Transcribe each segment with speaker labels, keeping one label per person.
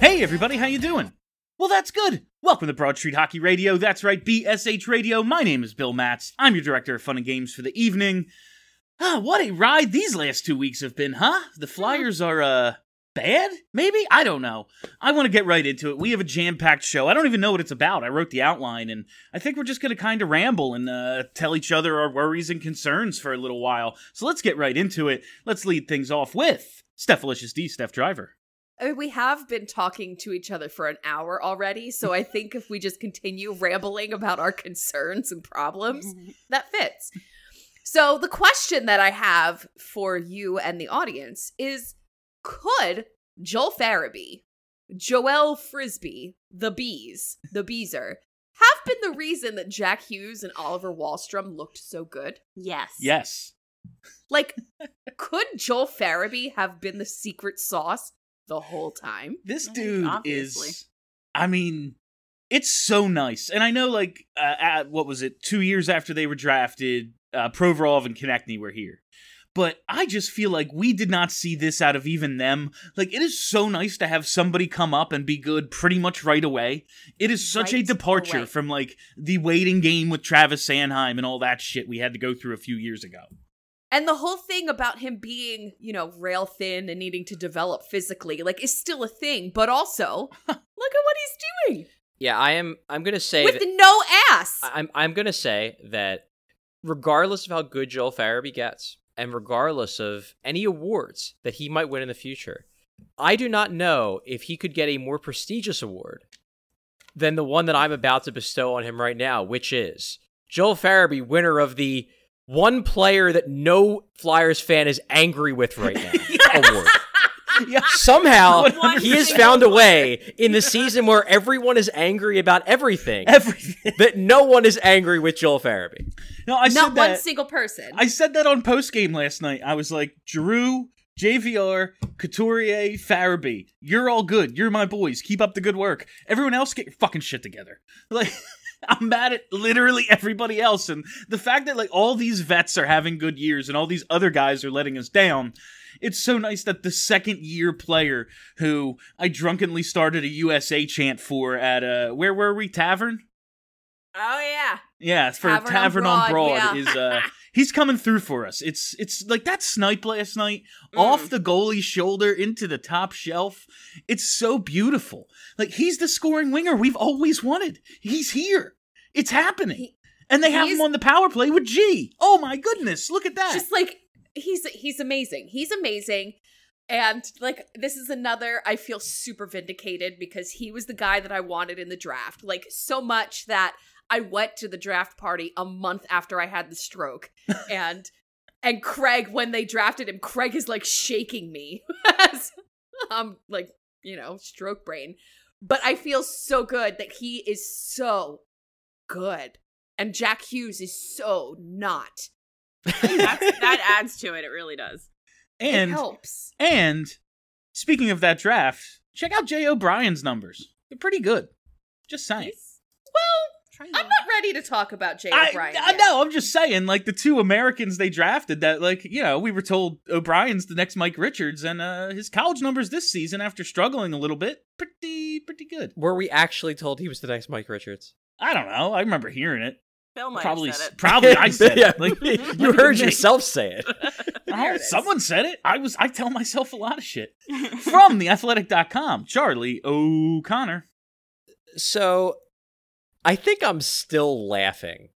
Speaker 1: Hey everybody, how you doing? Well, that's good. Welcome to Broad Street Hockey Radio. That's right, BSH Radio. My name is Bill Matz. I'm your director of fun and games for the evening. Ah, what a ride these last two weeks have been, huh? The Flyers are uh bad? Maybe? I don't know. I want to get right into it. We have a jam-packed show. I don't even know what it's about. I wrote the outline and I think we're just going to kind of ramble and uh, tell each other our worries and concerns for a little while. So let's get right into it. Let's lead things off with Stephalicious D, Steph Driver.
Speaker 2: I mean, we have been talking to each other for an hour already, so I think if we just continue rambling about our concerns and problems, that fits. So, the question that I have for you and the audience is could Joel Farabee, Joel Frisbee, the Bees, the Beezer, have been the reason that Jack Hughes and Oliver Wahlstrom looked so good?
Speaker 3: Yes.
Speaker 1: Yes.
Speaker 2: Like, could Joel Farabee have been the secret sauce the whole time?
Speaker 1: this
Speaker 3: I
Speaker 1: dude
Speaker 3: obviously.
Speaker 1: is i mean it's so nice and i know like uh, at, what was it two years after they were drafted uh, provorov and Konecny were here but i just feel like we did not see this out of even them like it is so nice to have somebody come up and be good pretty much right away it is such a departure
Speaker 2: away.
Speaker 1: from like the waiting game with travis sanheim and all that shit we had to go through a few years ago
Speaker 2: And the whole thing about him being, you know, rail thin and needing to develop physically, like, is still a thing. But also, look at what he's doing
Speaker 4: Yeah, I am. I'm gonna say
Speaker 2: with
Speaker 4: that,
Speaker 2: no ass.
Speaker 4: I'm. I'm gonna say that regardless of how good Joel Farabee gets, and regardless of any awards that he might win in the future, I do not know if he could get a more prestigious award than the one that I'm about to bestow on him right now, which is Joel Farabee, winner of the one player that no Flyers fan is angry with right now award.
Speaker 1: yeah
Speaker 4: Somehow,
Speaker 3: One
Speaker 4: he has found a way in the season where everyone is angry about everything
Speaker 1: everything
Speaker 4: that no one is angry with Joel Farabee.
Speaker 1: no i
Speaker 2: Not
Speaker 1: said
Speaker 2: one
Speaker 1: that
Speaker 2: single person.
Speaker 1: I said that on post game last night. I was like, Drew, JVR, Couturier, Farabee, you're all good. You're my boys. Keep up the good work. Everyone else, get your fucking shit together. Like, I'm mad at literally everybody else, and the fact that like all these vets are having good years and all these other guys are letting us down. It's so nice that the second year player who I drunkenly started a USA chant for at uh where were we tavern
Speaker 2: oh yeah.
Speaker 1: yeah, for
Speaker 2: Tavern
Speaker 1: Tavern,
Speaker 2: on
Speaker 1: on Broad,
Speaker 2: Broad, yeah.
Speaker 1: is uh he's coming through for us. It's it's like that snipe last night
Speaker 2: Mm.
Speaker 1: off the goalie's shoulder into the top shelf. It's so beautiful. Like he's the scoring winger we've always wanted. He's here. It's happening.
Speaker 2: He-
Speaker 1: and they have him on the power play with G. Oh my goodness, look at that.
Speaker 2: Just like he's he's amazing. He's amazing. And like this is another I feel super vindicated because he was the guy that I wanted in the draft. Like so much that I went to the draft party a month after I had the stroke. and and Craig when they drafted him, Craig is like shaking me I'm like, you know, stroke brain. But I feel so good that he is so good. And Jack Hughes is so not.
Speaker 3: That adds to it. It really does.
Speaker 1: and
Speaker 2: it helps.
Speaker 1: and speaking of that draft, check out Jay O'Brien's numbers. They're pretty good. Just saying.
Speaker 2: Well, I'm not ready to talk about Jay
Speaker 1: I,
Speaker 2: O'Brien.
Speaker 1: I
Speaker 2: yet.
Speaker 1: know. I'm just saying, like the two Americans they drafted. That, like, you know, we were told O'Brien's the next Mike Richards, and uh, his college numbers this season, after struggling a little bit, pretty, pretty good.
Speaker 4: Were we actually told he was the next Mike Richards?
Speaker 1: I don't know. I remember hearing it.
Speaker 3: Bill might
Speaker 1: probably,
Speaker 3: said it.
Speaker 1: probably I said
Speaker 4: Yeah,
Speaker 1: it. Like,
Speaker 4: you heard yourself say it.
Speaker 2: It is.
Speaker 1: someone said it. I was. I tell myself a lot of shit from theathletic.com. Charlie O'Connor.
Speaker 4: So, I think I'm still laughing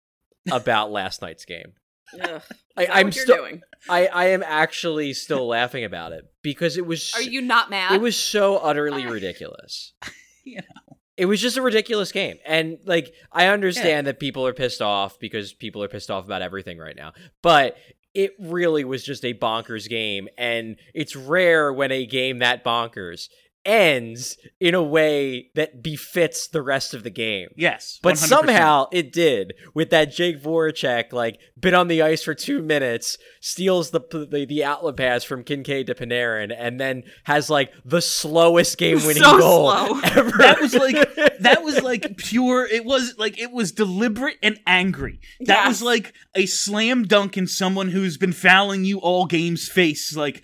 Speaker 4: about last night's game.
Speaker 3: Ugh.
Speaker 4: I, I'm still.
Speaker 3: doing.
Speaker 4: I, I am actually still laughing about it because it was.
Speaker 2: Are you not mad?
Speaker 4: It was so utterly ah. ridiculous.
Speaker 1: You know.
Speaker 4: it was just a ridiculous game. And like I understand that people are pissed off because people are pissed off about everything right now. But it really was just a bonkers game and it's rare when a game that bonkers ends in a way that befits the rest of the game.
Speaker 1: Yes,
Speaker 4: But
Speaker 1: 100%.
Speaker 4: somehow it did with that Jake Voracek like been on the ice for two minutes, steals the the, the outlet pass from Kinkaid to Panarin, and then has like the slowest game winning
Speaker 3: So
Speaker 4: goal
Speaker 3: slow.
Speaker 4: ever.
Speaker 1: that was like that was like pure it was like it was deliberate and angry that was like a slam dunk in someone who's been fouling you all games face like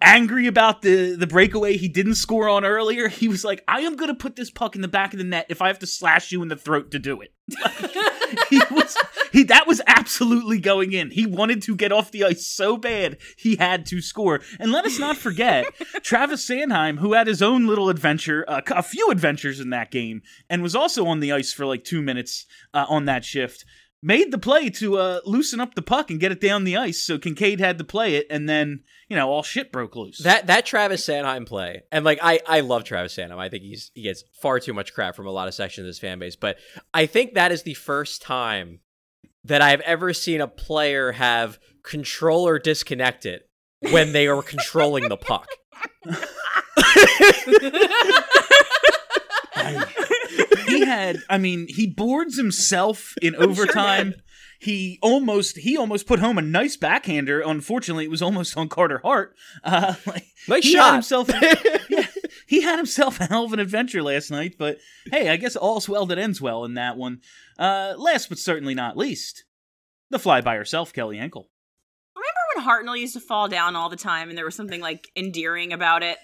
Speaker 1: angry about the the breakaway he didn't score on earlier he was like i am gonna put this puck in the back of the net if i have to slash you in the throat to do it he was he that was absolutely going in. He wanted to get off the ice so bad he had to score. And let us not forget Travis Sanheim, who had his own little adventure, uh, a few adventures in that game, and was also on the ice for like two minutes uh, on that shift. Made the play to uh, loosen up the puck and get it down the ice, so Kinkaid had to play it, and then you know all shit broke loose.
Speaker 4: That that Travis Sanheim play, and like I I love Travis Sanheim. I think he's he gets far too much crap from a lot of sections of his fan base, but I think that is the first time that I've ever seen a player have controller disconnected when they are controlling the puck.
Speaker 1: he had i mean he boards himself in overtime. he almost he almost put home a nice backhander. Unfortunately it was almost on carter hart. Uh like,
Speaker 4: Nice
Speaker 1: he
Speaker 4: shot.
Speaker 1: had himself yeah, he had himself a hell of an adventure last night but hey i guess all's well that ends well in that one. Uh last but certainly not least the fly by herself kelly ankle.
Speaker 3: Remember when Hartnell used to fall down all the time and there was something like endearing about it?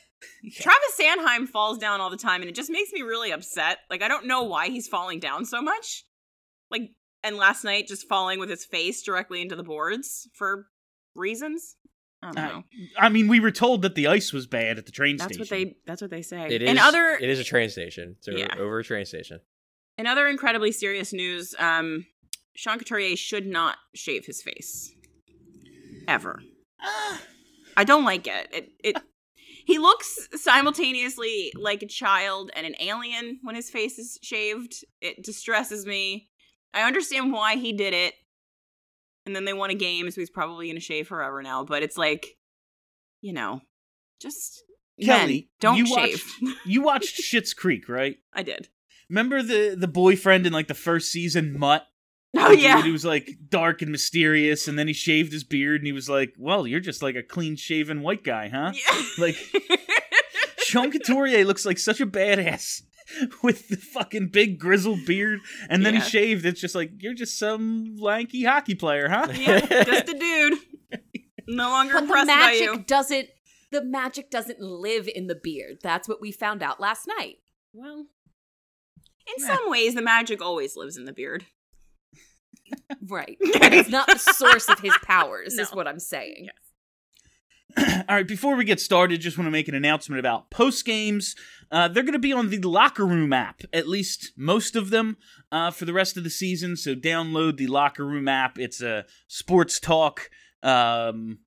Speaker 3: Travis Sanheim falls down all the time and it just makes me really upset. Like I don't know why he's falling down so much. Like and last night just falling with his face directly into the boards for reasons. I don't
Speaker 1: Uh,
Speaker 3: know.
Speaker 1: i mean we were told that the ice was bad at the train
Speaker 3: That's
Speaker 1: station
Speaker 3: what they that's what they say.
Speaker 4: It is
Speaker 3: and other
Speaker 4: it is a train station. It's over,
Speaker 3: Yeah.
Speaker 4: over a train station.
Speaker 3: in other incredibly serious news, um Sean Couturier should not shave his face. Ever. I don't like it. It it he looks simultaneously like a child and an alien when his face is shaved. It distresses me. I understand why he did it. And then they won a game, so he's probably gonna shave forever now. But it's like, you know, just
Speaker 1: Kelly,
Speaker 3: men, don't
Speaker 1: you
Speaker 3: shave.
Speaker 1: watched you watched Schitt's Creek, right?
Speaker 3: I did.
Speaker 1: Remember the the boyfriend in like the first season, Mutt?
Speaker 3: Oh
Speaker 1: Like,
Speaker 3: yeah.
Speaker 1: he was like dark and mysterious, and then he shaved his beard, and he was like, "Well, you're just like a clean shaven white guy, huh?"
Speaker 3: yeah.
Speaker 1: Like Sean Couturier looks like such a badass with the fucking big grizzled beard, and then
Speaker 3: Yeah.
Speaker 1: he shaved. It's just like you're just some lanky hockey player, huh?
Speaker 3: yeah, just a dude. No longer
Speaker 2: But the
Speaker 3: impressed by you.
Speaker 2: doesn't the magic doesn't live in the beard. That's what we found out last night.
Speaker 3: Well, in some ways, the magic always lives in the beard.
Speaker 2: Right. But it's not the source of his powers, is what I'm saying.
Speaker 1: All right, before we get started, just want to make an announcement about post games. Uh, they're going to be on the Locker Room app, at least most of them, uh, for the rest of the season. So download the Locker Room app. It's a sports talk um,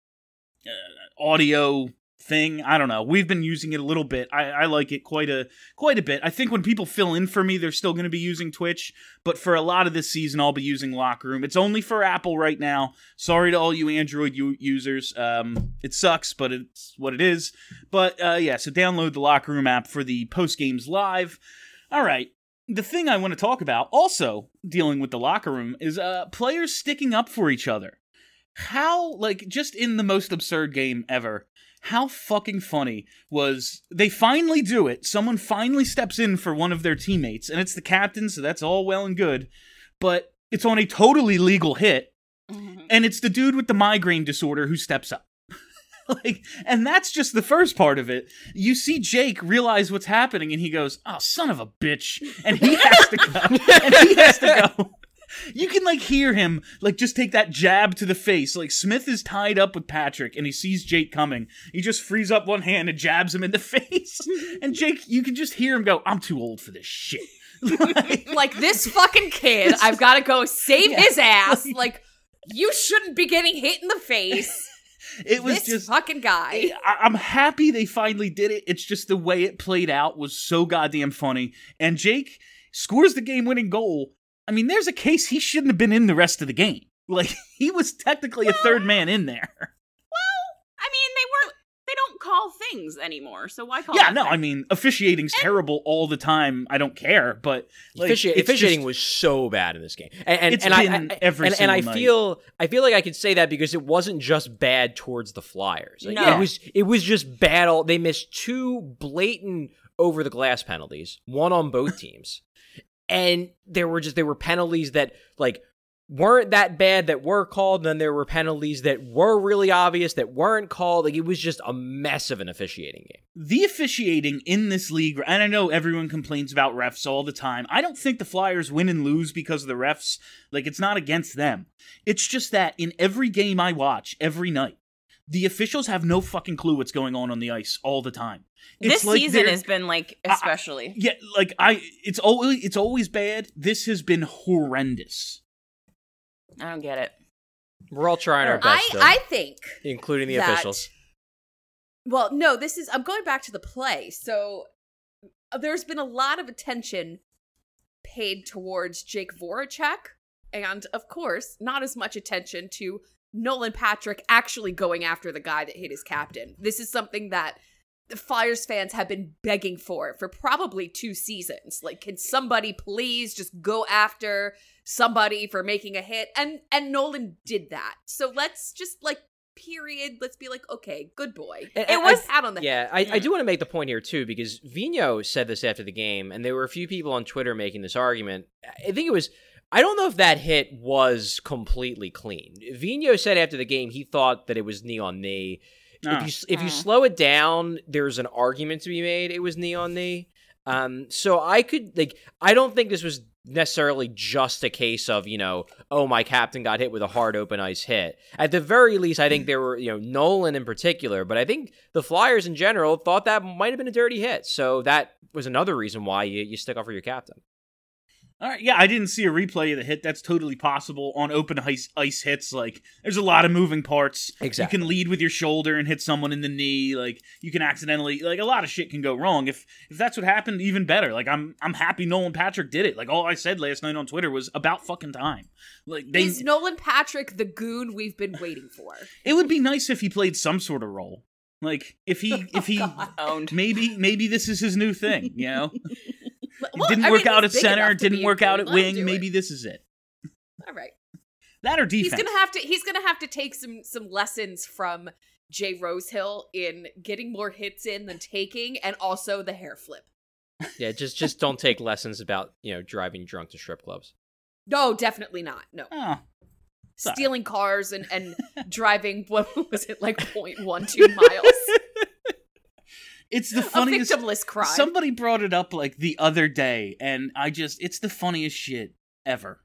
Speaker 1: uh, audio thing. I don't know. We've been using it a little bit. I, I like it quite a quite a bit. I think when people fill in for me, they're still going to be using Twitch, but for a lot of this season, I'll be using Locker Room. It's only for Apple right now. Sorry to all you Android u- users. Um, it sucks, but it's what it is. But uh, yeah, so download the Locker Room app for the post games live. All right. The thing I want to talk about, also dealing with the locker room, is uh, players sticking up for each other. How, like, just in the most absurd game ever, how fucking funny was they finally do it. Someone finally steps in for one of their teammates, and it's the captain, so that's all well and good. But it's on a totally legal hit, mm-hmm. and it's the dude with the migraine disorder who steps up. like, and that's just the first part of it. You see Jake realize what's happening, and he goes, "Oh, son of a bitch!" and he has to go, and he has to go. You can like hear him like just take that jab to the face. Like Smith is tied up with Patrick and he sees Jake coming. He just frees up one hand and jabs him in the face. And Jake, you can just hear him go, "I'm too old for this shit." Like-
Speaker 2: Like this fucking kid, I've got to go save
Speaker 1: Yeah.
Speaker 2: his ass. Like you shouldn't be getting hit in the face.
Speaker 1: it was
Speaker 2: this
Speaker 1: just
Speaker 2: fucking guy.
Speaker 1: I, I'm happy they finally did it. It's just the way it played out was so goddamn funny. And Jake scores the game winning goal. I mean, there's a case he shouldn't have been in the rest of the game. Like, he was technically a third man in there.
Speaker 3: Well, I mean, they weren't. They don't call things anymore, so why call?
Speaker 1: yeah, no,
Speaker 3: thing?
Speaker 1: I mean, officiating's terrible all the time. I don't care, but like,
Speaker 4: Offici- officiating
Speaker 1: just-
Speaker 4: was so bad in this game, and and,
Speaker 1: It's
Speaker 4: and I,
Speaker 1: been
Speaker 4: I-
Speaker 1: every
Speaker 4: and, and I
Speaker 1: night.
Speaker 4: feel I feel like I could say that because it wasn't just bad towards the Flyers. Like,
Speaker 3: No.
Speaker 4: it was it was just bad. All they missed two blatant over the glass penalties, one on both teams, and there were just there were penalties that like weren't that bad that were called. And then there were penalties that were really obvious that weren't called. Like it was just a mess of an officiating game.
Speaker 1: the officiating in this league, and I know everyone complains about refs all the time. I don't think the Flyers win and lose because of the refs. Like, it's not against them. It's just that in every game I watch, every night, the officials have no fucking clue what's going on on the ice all the time. It's
Speaker 3: this
Speaker 1: like
Speaker 3: season has been like
Speaker 1: I-
Speaker 3: especially.
Speaker 1: Yeah, like I, it's always it's always bad. This has been horrendous.
Speaker 3: I don't get it.
Speaker 4: We're all trying our
Speaker 2: I,
Speaker 4: best,
Speaker 2: I think
Speaker 4: including the
Speaker 2: that-
Speaker 4: officials.
Speaker 2: Well, no, this is I'm going back to the play. So uh, there's been a lot of attention paid towards Jake Voracek, and of course, not as much attention to Nolan Patrick actually going after the guy that hit his captain. This is something that the Flyers fans have been begging for for probably two seasons. Like, can somebody please just go after somebody for making a hit? And and Nolan did that. So let's just like period. Let's be like, okay, good boy.
Speaker 4: And-
Speaker 2: It was out on the
Speaker 4: Yeah, I, I mm. do want to make the point here too because Vino said this after the game, and there were a few people on Twitter making this argument. I think it was. I don't know if that hit was completely clean. Vino said after the game he thought that it was knee on knee.
Speaker 1: Ah.
Speaker 4: If you if you
Speaker 3: Mm.
Speaker 4: slow it down, there's an argument to be made. It was knee on knee. Um, so I could like I don't think this was necessarily just a case of you know oh my captain got hit with a hard open ice hit. At the very least, I think there were you know Nolan in particular, but I think the Flyers in general thought that might have been a dirty hit. So that was another reason why you, you stick up for your captain.
Speaker 1: All right, yeah, I didn't see a replay of the hit. That's totally possible on open ice ice hits. Like, there's a lot of moving parts.
Speaker 4: Exactly.
Speaker 1: You can lead with your shoulder and hit someone in the knee. Like, you can accidentally like a lot of shit can go wrong. If if that's what happened, even better. Like, I'm I'm happy Nolan Patrick did it. Like, all I said last night on Twitter was about fucking time. Like, they
Speaker 2: Is Nolan Patrick the goon we've been waiting for?
Speaker 1: it would be nice if he played some sort of role. Like, if he if he
Speaker 3: Owned.
Speaker 1: maybe maybe this is his new thing. You know,
Speaker 2: Well,
Speaker 1: didn't
Speaker 2: I
Speaker 1: work
Speaker 2: mean,
Speaker 1: out at center, didn't work out at wing. Maybe
Speaker 2: it.
Speaker 1: this is it.
Speaker 2: All right.
Speaker 1: That or defense.
Speaker 2: He's gonna have to. He's gonna have to take some some lessons from Jay Rosehill in getting more hits in than taking, and also the hair flip.
Speaker 4: Yeah, just just don't take lessons about you know driving drunk to strip clubs.
Speaker 2: No, definitely not. No,
Speaker 1: Oh,
Speaker 2: stealing cars and and driving. What was it like? 0.12 miles.
Speaker 1: it's the
Speaker 2: a
Speaker 1: funniest.
Speaker 2: victimless crime.
Speaker 1: Somebody brought it up like the other day, and I just, it's the funniest shit ever.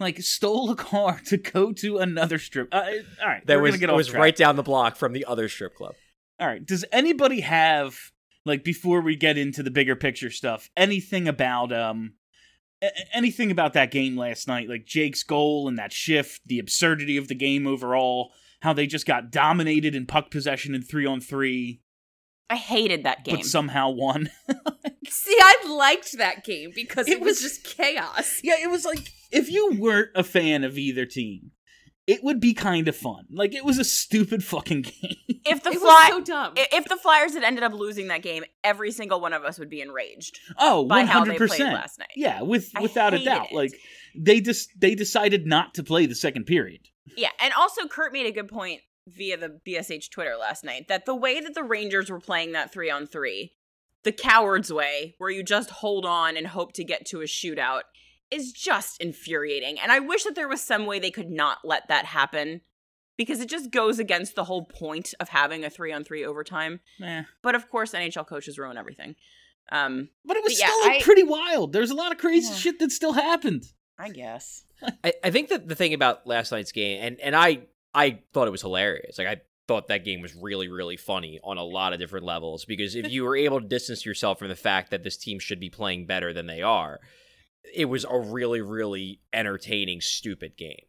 Speaker 1: Like, stole a car to go to another strip. Uh, all right,
Speaker 4: That
Speaker 1: we're
Speaker 4: was
Speaker 1: gonna get off
Speaker 4: was
Speaker 1: track.
Speaker 4: right down the block from the other strip club.
Speaker 1: All right, does anybody have like before we get into the bigger picture stuff, anything about um, a- a- anything about that game last night, like Jake's goal and that shift, the absurdity of the game overall, how they just got dominated in puck possession in three on three,
Speaker 3: I hated that game.
Speaker 1: but somehow won.
Speaker 2: See, I liked that game because
Speaker 1: It
Speaker 2: it, was,
Speaker 1: was-
Speaker 2: just chaos.
Speaker 1: Yeah, it was like if you weren't a fan of either team, it would be kind of fun. Like it was a stupid fucking game.
Speaker 3: if the
Speaker 2: it
Speaker 3: fly,
Speaker 2: was so dumb.
Speaker 3: if the Flyers had ended up losing that game, every single one of us would be enraged.
Speaker 1: Oh,
Speaker 3: By
Speaker 1: one
Speaker 3: how they
Speaker 1: hundred
Speaker 3: played
Speaker 1: percent.
Speaker 3: last night.
Speaker 1: Yeah, with
Speaker 3: I
Speaker 1: without a doubt.
Speaker 3: it.
Speaker 1: Like they just they decided not to play the second period.
Speaker 3: Yeah, and also Kurt made a good point via the BSH Twitter last night that the way that the Rangers were playing that three on three, the coward's way, where you just hold on and hope to get to a shootout, is just infuriating. And I wish that there was some way they could not let that happen because it just goes against the whole point of having a three on three overtime.
Speaker 1: Eh.
Speaker 3: But of course, NHL coaches ruin everything. Um,
Speaker 1: But it was
Speaker 3: But yeah,
Speaker 1: still like,
Speaker 3: I-
Speaker 1: pretty wild. There's a lot of crazy
Speaker 3: Yeah.
Speaker 1: shit that still happened.
Speaker 3: I guess.
Speaker 4: I, I think that the thing about last night's game, and and I I thought it was hilarious. Like I thought that game was really really funny on a lot of different levels because if you were able to distance yourself from the fact that this team should be playing better than they are, it was a really really entertaining stupid game.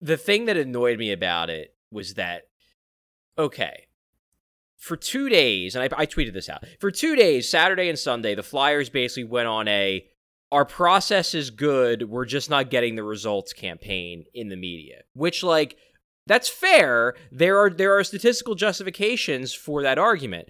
Speaker 4: The thing that annoyed me about it was that okay, for two days, and I, I tweeted this out for two days, Saturday and Sunday, the Flyers basically went on a our process is good, we're just not getting the results campaign in the media, which like that's fair. There are there are statistical justifications for that argument.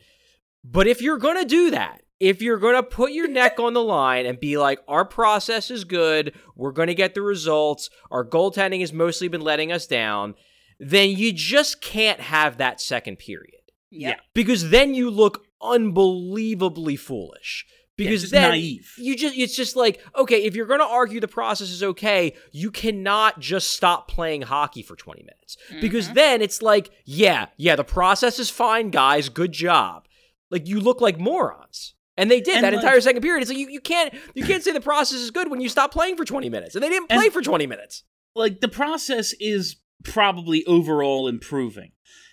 Speaker 4: But if you're going to do that, if you're going to put your neck on the line and be like, our process is good, we're going to get the results, our goaltending has mostly been letting us down, then you just can't have that second period.
Speaker 1: Yeah.
Speaker 4: Because then you look unbelievably foolish. Because
Speaker 1: just
Speaker 4: then
Speaker 1: naive.
Speaker 4: you just it's just like, okay, if you're going to argue the process is okay, you cannot just stop playing hockey for 20 minutes. Because mm-hmm. then it's like, yeah, yeah, the process is fine, guys, good job. Like you look like morons. And they did
Speaker 1: And,
Speaker 4: that
Speaker 1: like-
Speaker 4: entire second period. It's like you, you can't you can't say the process is good when you stop playing for 20 minutes. And they didn't play for 20 minutes.
Speaker 1: like the process is probably overall improving.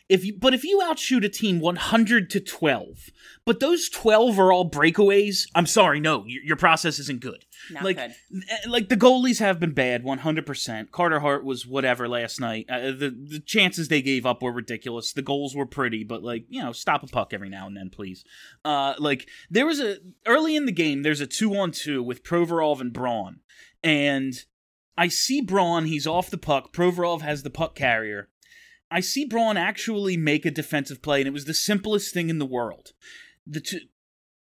Speaker 1: If you, but if you outshoot a team 100 to 12, but those 12 are all breakaways, I'm sorry, no, your, your process isn't good.
Speaker 3: Not
Speaker 1: like,
Speaker 3: good.
Speaker 1: eh, like the goalies have been bad 100%. Carter Hart was whatever last night. Uh, the the chances they gave up were ridiculous. The goals were pretty, but like, you know, stop a puck every now and then, please. Uh like there was a early in the game, there's a 2 on 2 with Provorov and Braun. And I see Braun, he's off the puck. Provorov has the puck carrier. I see Braun actually make a defensive play, and it was the simplest thing in the world. The two,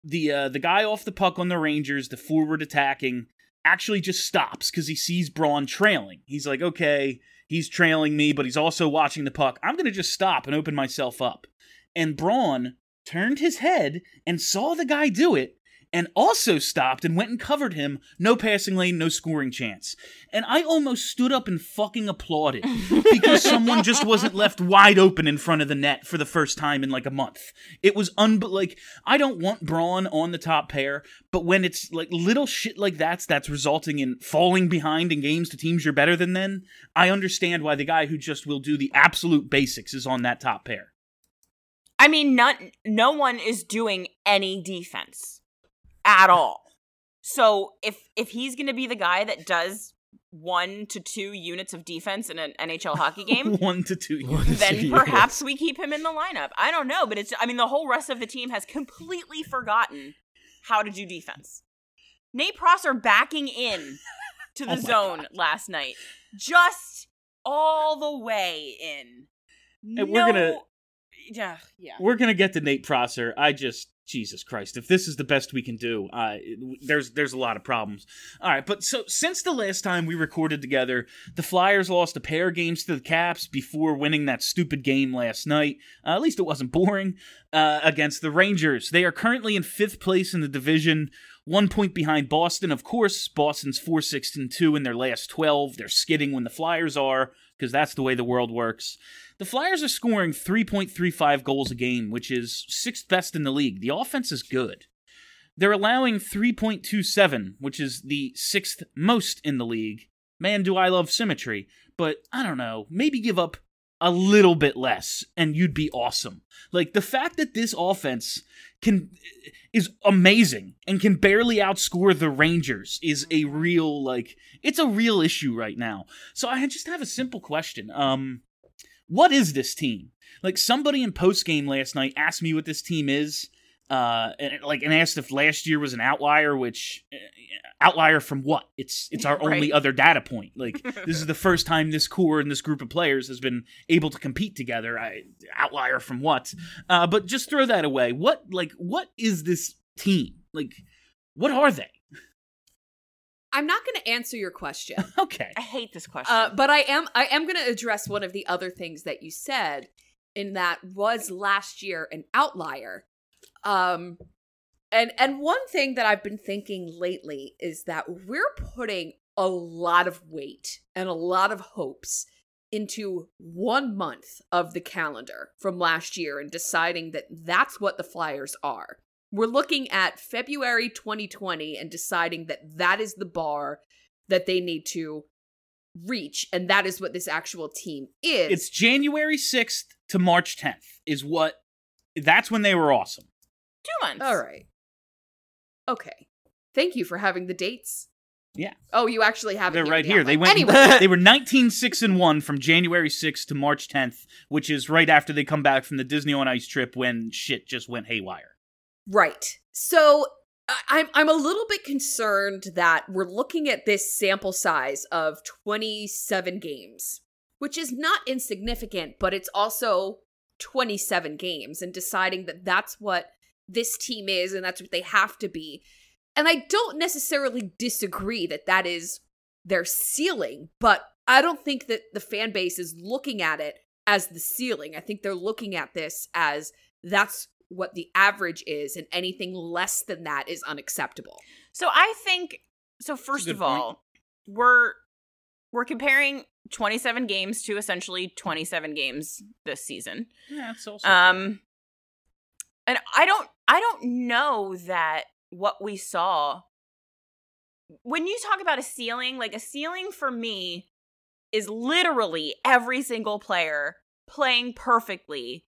Speaker 1: the uh, the guy off the puck on the Rangers, the forward attacking, actually just stops because he sees Braun trailing. He's like, okay, he's trailing me, but he's also watching the puck. I'm gonna just stop and open myself up. And Braun turned his head and saw the guy do it, and also stopped and went and covered him. No passing lane, no scoring chance. And I almost stood up and fucking applauded because someone just wasn't left wide open in front of the net for the first time in like a month. It was un like I don't want Braun on the top pair, but when it's like little shit like that's that's resulting in falling behind in games to teams you're better than then, I understand why the guy who just will do the absolute basics is on that top pair.
Speaker 3: I mean, not no one is doing any defense at all. So if if he's going to be the guy that does one to two units of defense in an NHL hockey game,
Speaker 1: One to two
Speaker 4: One to
Speaker 1: years.
Speaker 3: then
Speaker 4: Yes.
Speaker 3: perhaps we keep him in the lineup. I don't know, but it's I mean the whole rest of the team has completely forgotten how to do defense. Nate Prosser backing in to the
Speaker 1: Oh my
Speaker 3: zone last night. Just all the way in.
Speaker 1: And we're gonna-
Speaker 3: No- yeah, yeah.
Speaker 1: We're gonna get to Nate Prosser. I just Jesus Christ, if this is the best we can do, uh, there's there's a lot of problems. All right, but so since the last time we recorded together, the Flyers lost a pair of games to the Caps before winning that stupid game last night. Uh, at least it wasn't boring uh, against the Rangers. They are currently in fifth place in the division, one point behind Boston. Of course, Boston's four six and two in their last twelve. They're skidding when the Flyers are because that's the way the world works. The Flyers are scoring 3.35 goals a game, which is sixth best in the league. The offense is good. They're allowing 3.27, which is the sixth most in the league. Man, do I love symmetry. But I don't know, maybe give up a little bit less and you'd be awesome. Like the fact that this offense can is amazing and can barely outscore the Rangers is a real like it's a real issue right now. So I just have a simple question. Um what is this team? Like somebody in post game last night asked me what this team is, uh, and like and asked if last year was an outlier. Which uh, outlier from what? It's it's our only other data point. Like this is the first time this core and this group of players has been able to compete together. I, outlier from what? Uh, but just throw that away. What like what is this team? Like what are they?
Speaker 2: I'm not going to answer your question.
Speaker 1: Okay.
Speaker 3: I hate this question.
Speaker 2: Uh, but I am I am going to address one of the other things that you said in that was last year an outlier. Um and and one thing that I've been thinking lately is that we're putting a lot of weight and a lot of hopes into one month of the calendar from last year and deciding that that's what the Flyers are. We're looking at February 2020 and deciding that that is the bar that they need to reach and that is what this actual team is.
Speaker 1: It's January 6th to March 10th is what that's when they were awesome.
Speaker 3: Two months.
Speaker 2: all right. Okay. Thank you for having the dates
Speaker 1: Yeah.
Speaker 2: Oh, you actually have it.
Speaker 1: They're
Speaker 2: in
Speaker 1: right
Speaker 2: the
Speaker 1: here. They went.
Speaker 2: Anyway,
Speaker 1: they were 19 6 and 1 from January 6th to March 10th, which is right after they come back from the Disney on Ice trip when shit just went haywire.
Speaker 2: Right. So I'm I'm a little bit concerned that we're looking at this sample size of 27 games, which is not insignificant, but it's also 27 games, and deciding that that's what this team is and that's what they have to be. And I don't necessarily disagree that that is their ceiling, but I don't think that the fan base is looking at it as the ceiling. I think they're looking at this as that's what the average is, and anything less than that is unacceptable.
Speaker 3: So I think so. First of all, we're we're comparing 27 games to essentially 27 games this season.
Speaker 1: Yeah, it's also.
Speaker 3: Um, and I don't I don't know that what we saw when you talk about a ceiling, like a ceiling for me is literally every single player playing perfectly,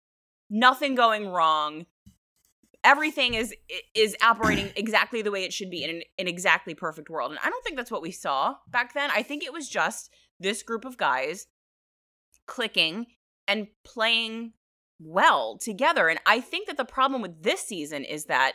Speaker 3: nothing going wrong. Everything is is operating exactly the way it should be in an, an exactly perfect world. And I don't think that's what we saw back then. I think it was just this group of guys clicking and playing well together. And I think that the problem with this season is that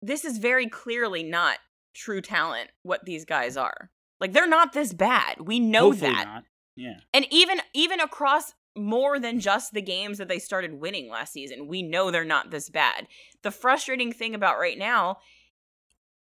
Speaker 3: this is very clearly not true talent what these guys are. Like they're not this bad. We know
Speaker 1: hopefully
Speaker 3: that.
Speaker 1: not. Yeah.
Speaker 3: And even even across more than just the games that they started winning last season, we know they're not this bad. The frustrating thing about right now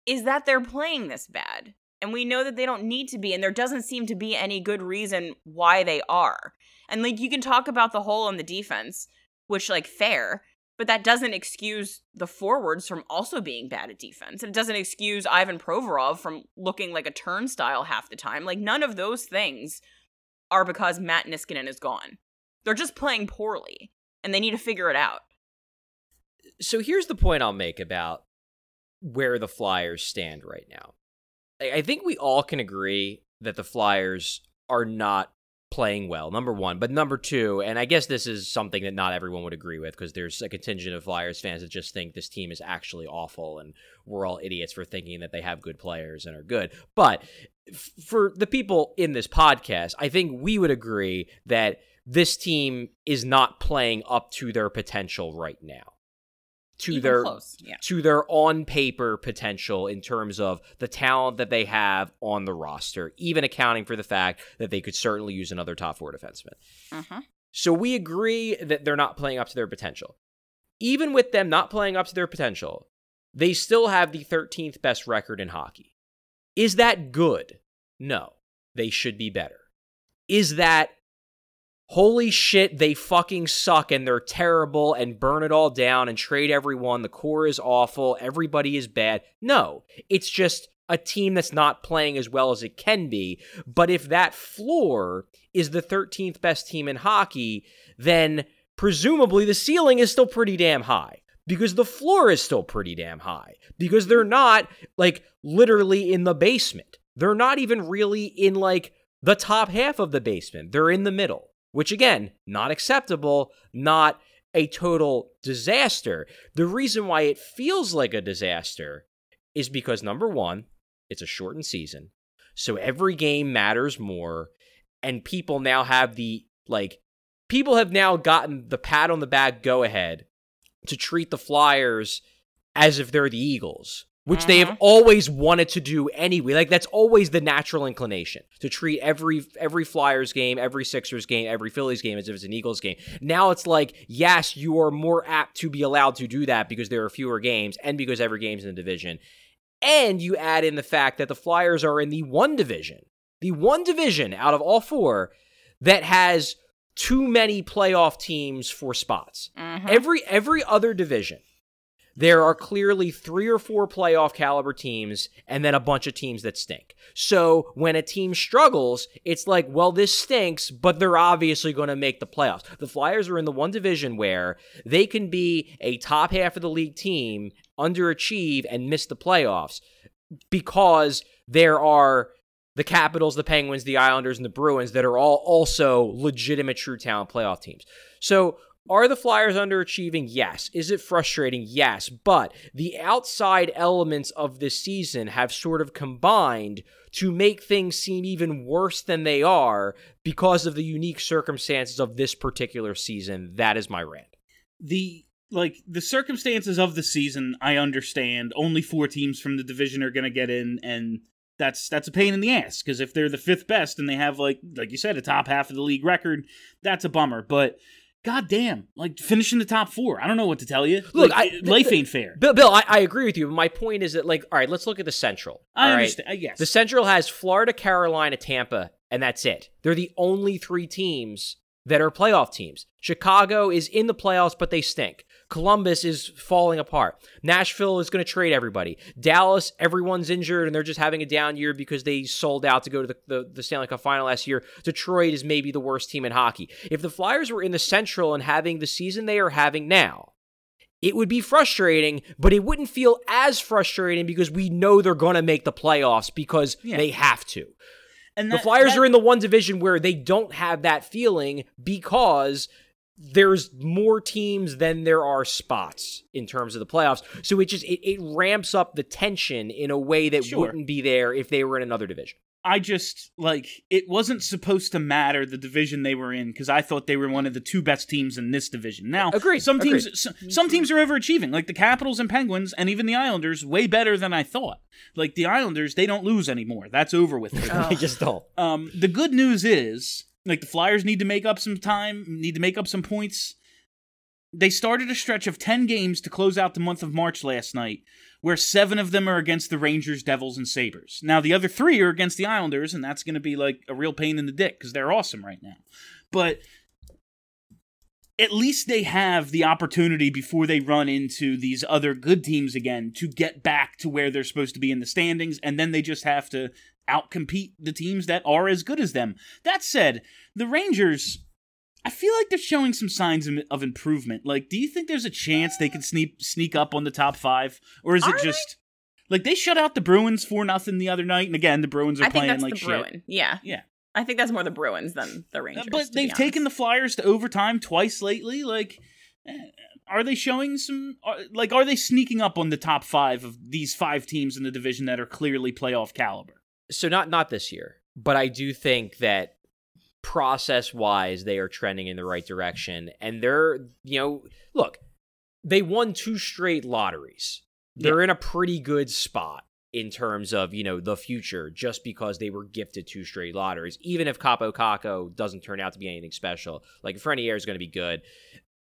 Speaker 3: is that they're playing this bad. And we know that they don't need to be and there doesn't seem to be any good reason why they are. And like you can talk about the hole in the defense, which like fair, but that doesn't excuse the forwards from also being bad at defense. It doesn't excuse Ivan Provorov from looking like a turnstile half the time. Like none of those things are because Matt Niskanen is gone. They're just playing poorly and they need to figure it out.
Speaker 4: so here's the point I'll make about where the Flyers stand right now. I think we all can agree that the Flyers are not playing well, number one. But number two, and I guess this is something that not everyone would agree with because there's a contingent of Flyers fans that just think this team is actually awful and we're all idiots for thinking that they have good players and are good. But for the people in this podcast, I think we would agree that this team is not playing up to their potential right now. To
Speaker 3: Even
Speaker 4: their.
Speaker 3: Yeah.
Speaker 4: to their on paper potential in terms of the talent that they have on the roster, even accounting for the fact that they could certainly use another top four defenseman.
Speaker 3: Uh-huh.
Speaker 4: So we agree that they're not playing up to their potential. Even with them not playing up to their potential, they still have the 13th best record in hockey. Is that good? No. They should be better. Is that holy shit, they fucking suck and they're terrible and burn it all down and trade everyone. The core is awful. Everybody is bad. No, it's just a team that's not playing as well as it can be. But if that floor is the 13th best team in hockey, then presumably the ceiling is still pretty damn high. Because the floor is still pretty damn high. Because they're not, like, literally in the basement. They're not even really in, like, the top half of the basement. They're in the middle which again, not acceptable, not a total disaster. The reason why it feels like a disaster is because number one, it's a shortened season. So every game matters more. And people now have the, like, people have now gotten the pat on the back go ahead to treat the Flyers as if they're the Eagles, which they have
Speaker 3: Mhm.
Speaker 4: always wanted to do anyway. Like that's always the natural inclination to treat every every Flyers game, every Sixers game, every Phillies game as if it's an Eagles game. Now it's like, yes, you are more apt to be allowed to do that because there are fewer games and because every game's in the division. And you add in the fact that the Flyers are in the one division, the one division out of all four that has too many playoff teams for spots.
Speaker 3: Mhm.
Speaker 4: Every every other division, there are clearly three or four playoff caliber teams and then a bunch of teams that stink. So when a team struggles, it's like, well, this stinks, but they're obviously going to make the playoffs. The Flyers are in the one division where they can be a top half of the league team, underachieve, and miss the playoffs because there are the Capitals, the Penguins, the Islanders, and the Bruins that are all also legitimate true talent playoff teams. So Are the Flyers underachieving? Yes. Is it frustrating? Yes. But the outside elements of this season have sort of combined to make things seem even worse than they are because of the unique circumstances of this particular season. That is my rant.
Speaker 1: the like the circumstances of the season i understand only four teams from the division are going to get in and that's that's a pain in the ass because if they're the fifth best and they have like like you said a top half of the league record that's a bummer but god damn like finishing the top four i don't know what to tell you
Speaker 4: Look,
Speaker 1: Like,
Speaker 4: I-
Speaker 1: life ain't fair
Speaker 4: Bill, Bill I, I agree with you. My point is that, like, all right, let's look at the Central.
Speaker 1: i
Speaker 4: all right?
Speaker 1: understand i uh, guess
Speaker 4: The Central has Florida, Carolina, Tampa, and that's it. They're the only three teams that are playoff teams. Chicago is in the playoffs, but they stink. Columbus is falling apart. Nashville is going to trade everybody. Dallas, everyone's injured and they're just having a down year because they sold out to go to the, the, the Stanley Cup final last year. Detroit is maybe the worst team in hockey. If the Flyers were in the Central and having the season they are having now, it would be frustrating, but it wouldn't feel as frustrating because we know they're going to make the playoffs because
Speaker 1: Yeah.
Speaker 4: they have to.
Speaker 1: and
Speaker 4: The Flyers
Speaker 1: that-
Speaker 4: are in the one division where they don't have that feeling because there's more teams than there are spots in terms of the playoffs. So it just it, it ramps up the tension in a way that
Speaker 1: Sure.
Speaker 4: wouldn't be there if they were in another division.
Speaker 1: I just like it wasn't supposed to matter the division they were in because I thought they were one of the two best teams in this division. Now,
Speaker 4: Agreed,
Speaker 1: Some teams,
Speaker 4: agreed.
Speaker 1: s- some teams are overachieving, like the Capitals and Penguins, and even the Islanders, way better than I thought. Like the Islanders, they don't lose anymore. That's over with.
Speaker 4: They just don't.
Speaker 1: Um, the good news is, like the Flyers need to make up some time, need to make up some points. They started a stretch of 10 games to close out the month of March last night, where seven of them are against the Rangers, Devils, and Sabres. Now, the other three are against the Islanders, and that's going to be like a real pain in the dick because they're awesome right now. But at least they have the opportunity before they run into these other good teams again to get back to where they're supposed to be in the standings, and then they just have to outcompete the teams that are as good as them. That said, the Rangers, I feel like they're showing some signs of- improvement. Like, do you think there's a chance they could sneak sneak up on the top five, or is
Speaker 3: Are
Speaker 1: it
Speaker 3: they?
Speaker 1: just like they shut out the Bruins for nothing the other night? And again, the Bruins are
Speaker 3: I think
Speaker 1: playing
Speaker 3: that's
Speaker 1: like
Speaker 3: the
Speaker 1: shit.
Speaker 3: Bruin. Yeah.
Speaker 1: Yeah.
Speaker 3: I think that's more the Bruins than the
Speaker 1: Uh,
Speaker 3: Rangers.
Speaker 1: But they've taken the. Flyers to overtime twice lately. Like, eh, are they showing some? Are, like, are they sneaking up on the top five of these five teams in the division that are clearly playoff caliber?
Speaker 4: So not not this year, but I do think that process wise they are trending in the right direction and they're you know look they won two straight lotteries. They're in a pretty good spot in terms of you know the future just because they were gifted two straight lotteries. Even if Kaapo Kakko doesn't turn out to be anything special like Frenier is going to be good.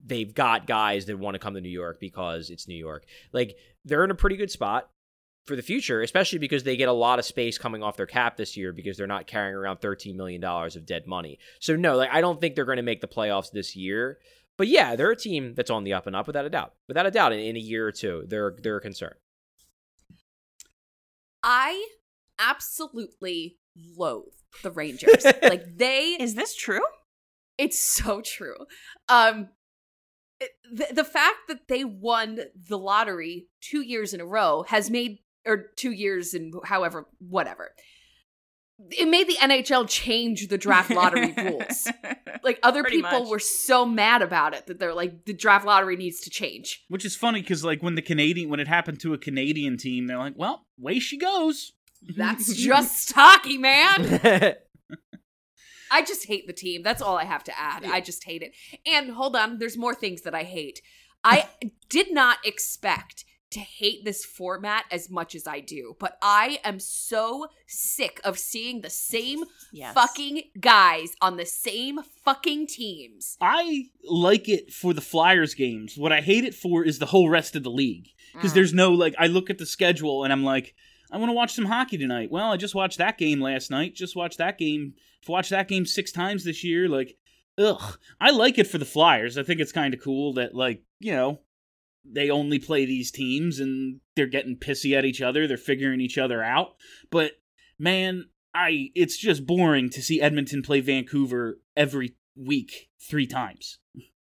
Speaker 4: They've got guys that want to come to new york because it's new york. Like they're in a pretty good spot for the future, especially because they get a lot of space coming off their cap this year because they're not carrying around $13 million of dead money. So, no, like, I don't think they're going to make the playoffs this year. But yeah, they're a team that's on the up and up without a doubt. Without a doubt, in, in a year or two, they're they're a concern.
Speaker 2: I absolutely loathe the Rangers. like they
Speaker 3: Is this true?
Speaker 2: It's so true. Um the, the fact that they won the lottery 2 years in a row has made or 2 years and however whatever. It made the NHL change the draft lottery rules. Like other
Speaker 3: Pretty
Speaker 2: people
Speaker 3: much.
Speaker 2: were so mad about it that they're like the draft lottery needs to change.
Speaker 1: Which is funny because, like, when the Canadian when it happened to a Canadian team, they're like, "Well, way she goes."
Speaker 2: That's just hockey, man. I just hate the team. That's all I have to add. I just hate it. And hold on, there's more things that I hate. I did not expect to hate this format as much as I do, but I am so sick of seeing the same
Speaker 3: Yes.
Speaker 2: fucking guys on the same fucking teams.
Speaker 1: I like it for the Flyers games. What I hate it for is the whole rest of the league because
Speaker 2: Mm.
Speaker 1: there's no like. I look at the schedule and I'm like, I want to watch some hockey tonight. Well, I just watched that game last night. Just watched that game. Watched that game six times this year. Like, ugh. I like it for the Flyers. I think it's kind of cool that like you know they only play these teams and they're getting pissy at each other. They're figuring each other out. But man, I it's just boring to see Edmonton play Vancouver every week three times.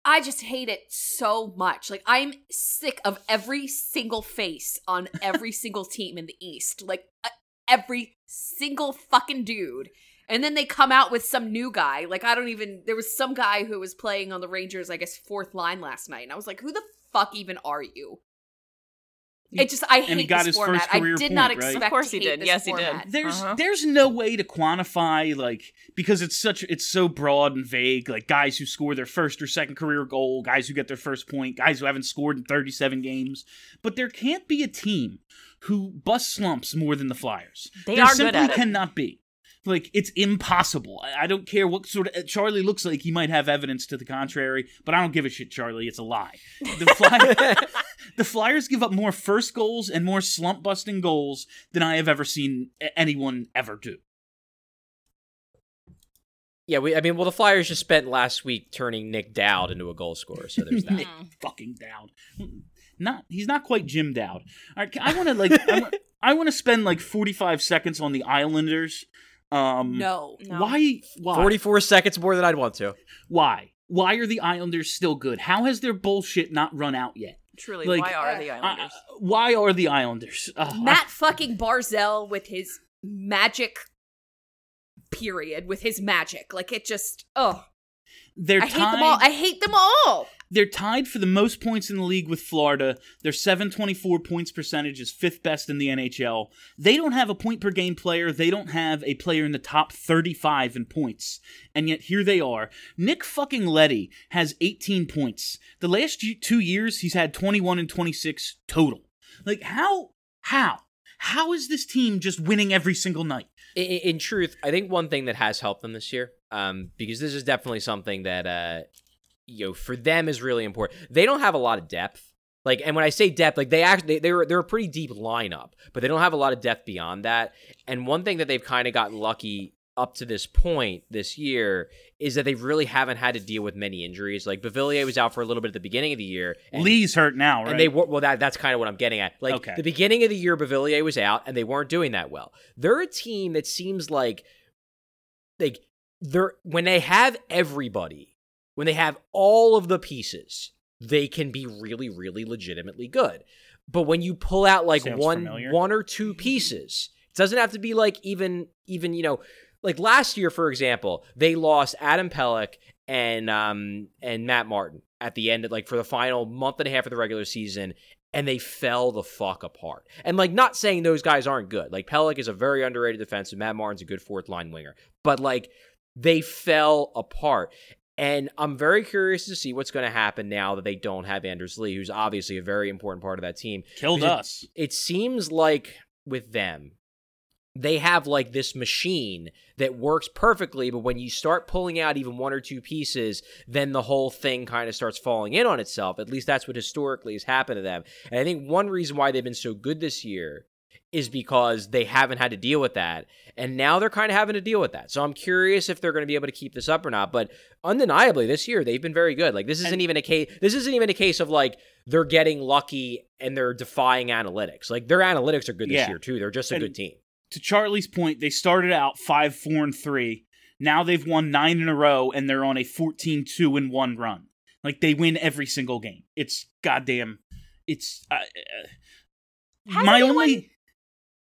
Speaker 2: I just hate it so much. Like I'm sick of every single face on every single team in the East. Like I, every single fucking dude. And then they come out with some new guy. Like I don't even there was some guy who was playing on the Rangers, I guess, fourth line last night. And I was like, who the fuck even are you? It just I hate
Speaker 1: And he got
Speaker 2: this
Speaker 1: his
Speaker 2: format.
Speaker 1: first career
Speaker 2: I did not
Speaker 1: point, right?
Speaker 2: expect
Speaker 3: Of course
Speaker 2: to
Speaker 3: he did.
Speaker 2: this
Speaker 3: Yes, he did.
Speaker 1: there's
Speaker 3: Uh-huh.
Speaker 1: there's no way to quantify like because it's such it's so broad and vague like guys who score their first or second career goal guys who get their first point guys who haven't scored in 37 games but there can't be a team who bust slumps more than the flyers
Speaker 3: They
Speaker 1: there
Speaker 3: are good
Speaker 1: simply
Speaker 3: at it.
Speaker 1: cannot be like it's impossible I- i don't care what sort of uh, charlie looks like he might have evidence to the contrary but i don't give a shit charlie it's a lie the flyers the Flyers give up more first goals and more slump busting goals than I have ever seen anyone ever do.
Speaker 4: Yeah, we. I mean, well, the Flyers just spent last week turning Nic Dowd into a goal scorer, so there's that.
Speaker 1: Nic fucking Dowd. Hmm, not he's not quite Jim Dowd. All right, I want to like I want to spend like 45 seconds on the Islanders. Um
Speaker 2: No.
Speaker 3: No.
Speaker 1: Why why
Speaker 4: 44 seconds more than I'd want to.
Speaker 1: why? Why are the Islanders still good? How has their bullshit not run out yet?
Speaker 3: Truly,
Speaker 1: Like,
Speaker 3: why are the
Speaker 1: Uh,
Speaker 3: Islanders?
Speaker 1: why are the Islanders? Uh,
Speaker 2: Matt fucking Barzal with his magic period with his magic. Like it just oh
Speaker 1: they're
Speaker 2: I hate them all. I hate them all.
Speaker 1: They're tied for the most points in the league with Florida. Their 724 points percentage is fifth best in the NHL. They don't have a point per game player. They don't have a player in the top 35 in points. And yet here they are. Nick fucking Leddy has 18 points. The last two years, he's had 21 and 26 total. Like, how? How? How is this team just winning every single night?
Speaker 4: In, in truth, I think one thing that has helped them this year, um, because this is definitely something that uh, you know, for them is really important. They don't have a lot of depth. Like, and when I say depth, like they actually they, they're they're a pretty deep lineup, but they don't have a lot of depth beyond that. And one thing that they've kind of gotten lucky up to this point this year is that they really haven't had to deal with many injuries. Like Beauvillier was out for a little bit at the beginning of the year. And
Speaker 1: Lee's hurt now, right?
Speaker 4: and they were well. That that's kind of what I'm getting at. Like
Speaker 1: Okay.
Speaker 4: the beginning of the year, Beauvillier was out, and they weren't doing that well. They're a team that seems like like they're when they have everybody, when they have all of the pieces, they can be really, really legitimately good. But when you pull out like
Speaker 1: Sounds
Speaker 4: one
Speaker 1: familiar.
Speaker 4: one or two pieces, it doesn't have to be like even even you know like last year, for example, they lost Adam Pelech and um and Matt Martin at the end, of, like for the final month and a half of the regular season, and they fell the fuck apart. And like, not saying those guys aren't good. Like Pelech is a very underrated defensive. Matt Martin's a good fourth line winger, but like they fell apart. And I'm very curious to see what's going to happen now that they don't have Anders Lee, who's obviously a very important part of that team.
Speaker 1: Killed
Speaker 4: Because
Speaker 1: us.
Speaker 4: it seems like with them they have like this machine that works perfectly but when you start pulling out even one or two pieces then the whole thing kind of starts falling in on itself. At least that's what historically has happened to them. And i think one reason why they've been so good this year is because they haven't had to deal with that and now they're kind of having to deal with that so i'm curious if they're going to be able to keep this up or not but undeniably this year they've been very good like this isn't
Speaker 1: And-
Speaker 4: even a case this isn't even a case of like they're getting lucky and they're defying analytics like their analytics are good this
Speaker 1: Yeah.
Speaker 4: year too they're just a
Speaker 1: And-
Speaker 4: good team
Speaker 1: to Charlie's point, they started out five, four, and three. Now they've won nine in a row, and they're on a 14 2 and one run. Like they win every single game. It's goddamn. It's uh, uh, my
Speaker 3: anyone-
Speaker 1: only.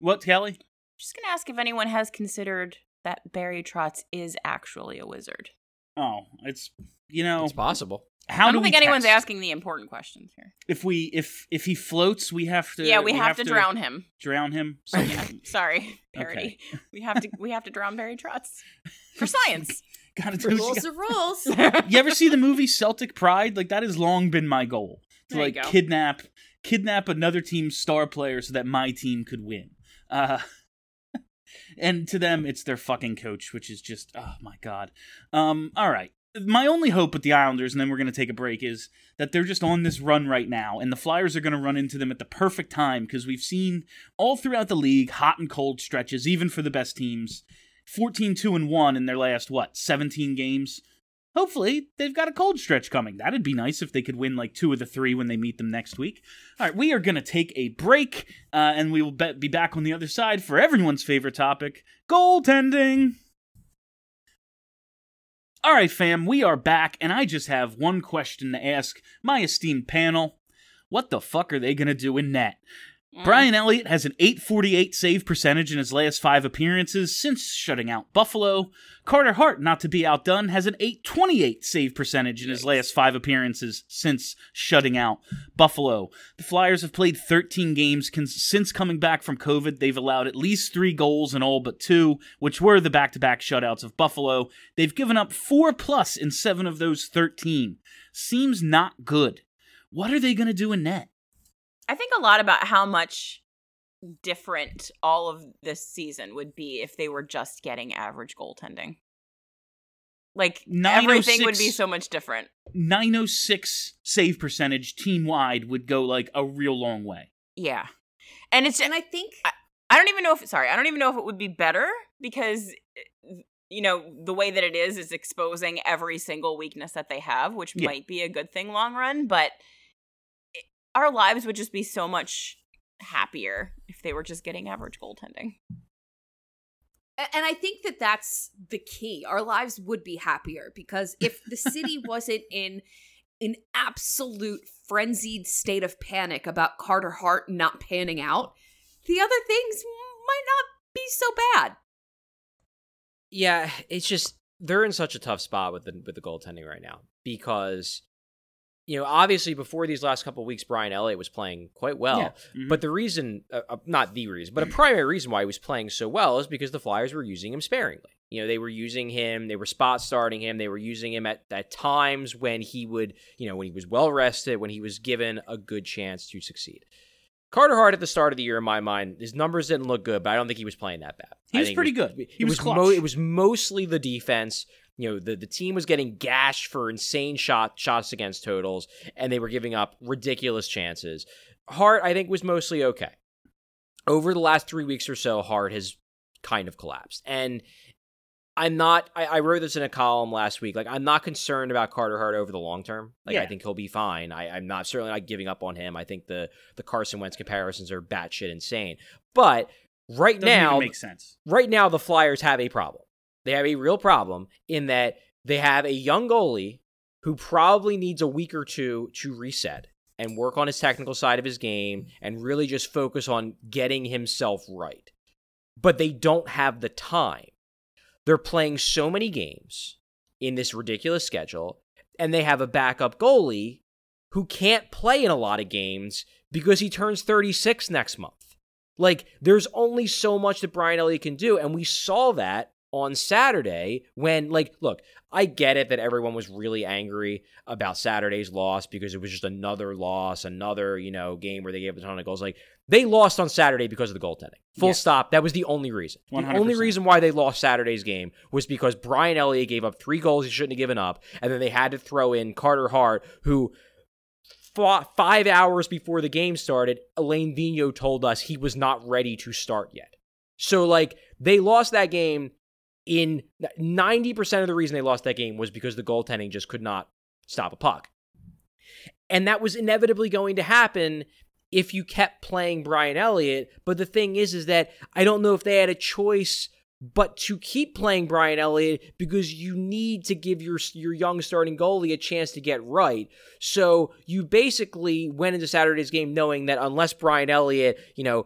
Speaker 1: What Kelly?
Speaker 3: Just gonna ask if anyone has considered that Barry Trotz is actually a wizard.
Speaker 1: Oh, it's you know
Speaker 4: it's possible
Speaker 1: how
Speaker 3: I
Speaker 1: do
Speaker 3: don't
Speaker 1: we
Speaker 3: think anyone's
Speaker 1: test?
Speaker 3: asking the important questions here.
Speaker 1: if we if if he floats we have to
Speaker 3: yeah, we, have, to, drown him.
Speaker 1: drown him.
Speaker 3: Yeah, sorry, parody. We have to we have to drown Barry Trotz for science.
Speaker 1: Gotta do you
Speaker 2: Rules
Speaker 1: got-
Speaker 2: are rules.
Speaker 1: You ever see the movie Celtic Pride? Like that has long been my goal to
Speaker 3: There
Speaker 1: like kidnap kidnap another team's star player so that my team could win. Uh and to them it's their fucking coach, which is just oh my god. Um all right. My only hope with the Islanders, and then we're going to take a break, is that they're just on this run right now, and the Flyers are going to run into them at the perfect time because we've seen all throughout the league hot and cold stretches, even for the best teams. 14 2 and 1 in their last, what, 17 games? Hopefully, they've got a cold stretch coming. That'd be nice if they could win like two of the three when they meet them next week. All right, we are going to take a break, uh, and we will be back on the other side for everyone's favorite topic goaltending. All right, fam, we are back, and I just have one question to ask my esteemed panel. What the fuck are they going to do in net? Brian Elliott has an 848 save percentage in his last five appearances since shutting out Buffalo. Carter Hart, not to be outdone, has an 828 save percentage in his last five appearances since shutting out Buffalo. The Flyers have played 13 games since coming back from COVID. They've allowed at least three goals in all but two, which were the back to back shutouts of Buffalo. They've given up four plus in seven of those 13. Seems not good. What are they going to do in net?
Speaker 3: I think a lot about how much different all of this season would be if they were just getting average goaltending. Like everything would be
Speaker 1: 906
Speaker 3: so much different.
Speaker 1: 906 save percentage team wide would go like a real long way.
Speaker 3: Yeah. And it's
Speaker 2: And I think
Speaker 3: I don't even know if sorry, I don't even know if it would be better because eh, you know, the way that it is is exposing every single weakness that they have, which
Speaker 1: Yeah.
Speaker 3: might be a good thing long run, but it, our lives would just be so much happier if they were just getting average goaltending.
Speaker 2: And I think that that's the key. Our lives would be happier because if the city wasn't in an absolute frenzied state of panic about Carter Hart not panning out, the other things might not be so bad.
Speaker 4: Yeah, it's just they're in such a tough spot with the with the goaltending right now because you know obviously before these last couple of weeks Brian Elliott was playing quite well,
Speaker 1: Yeah. Mhm.
Speaker 4: but the reason uh, uh, not the reason, but a primary reason why he was playing so well is because the Flyers were using him sparingly. You know, they were using him, they were spot starting him, they were using him at, at times when he would, you know, when he was well rested, when he was given a good chance to succeed. Carter Hart at the start of the year, in my mind, his numbers didn't look good, but I don't think he was playing that bad.
Speaker 1: He was
Speaker 4: it
Speaker 1: pretty good. He
Speaker 4: it
Speaker 1: was
Speaker 4: was mo- it was mostly the defense. You know, the, the team was getting gashed for insane shot shots against totals, and they were giving up ridiculous chances. Hart, I think, was mostly okay. Over the last three weeks or so, Hart has kind of collapsed. And I'm not I, I wrote this in a column last week. Like I'm not concerned about Carter Hart over the long term. Like
Speaker 1: Yeah.
Speaker 4: I think he'll be fine. I, I'm not certainly not giving up on him. I think the the Carson Wentz comparisons are batshit insane. But right
Speaker 1: Doesn't
Speaker 4: now
Speaker 1: even make sense.
Speaker 4: right now the Flyers have a problem. They have a real problem in that they have a young goalie who probably needs a week or two to reset and work on his technical side of his game and really just focus on getting himself right. But they don't have the time. They're playing so many games in this ridiculous schedule, and they have a backup goalie who can't play in a lot of games because he turns 36 next month. Like, there's only so much that Brian Elliott can do, and we saw that on Saturday when, like, look, I get it that everyone was really angry about Saturday's loss because it was just another loss, another, you know, game where they gave a ton of goals. Like, they lost on Saturday because of the goaltending. Full
Speaker 1: Yeah.
Speaker 4: stop. That was the only reason. The
Speaker 1: 100%.
Speaker 4: only reason why they lost Saturday's game was because Brian Elliott gave up three goals he shouldn't have given up, and then they had to throw in Carter Hart, who fought five hours before the game started. Alain Vigneault told us he was not ready to start yet. So, like, they lost that game in 90% of the reason they lost that game was because the goaltending just could not stop a puck. And that was inevitably going to happen if you kept playing Brian Elliott. But the thing is, is that I don't know if they had a choice but to keep playing Brian Elliott because you need to give your your young starting goalie a chance to get right. So you basically went into Saturday's game knowing that unless Brian Elliott, you know,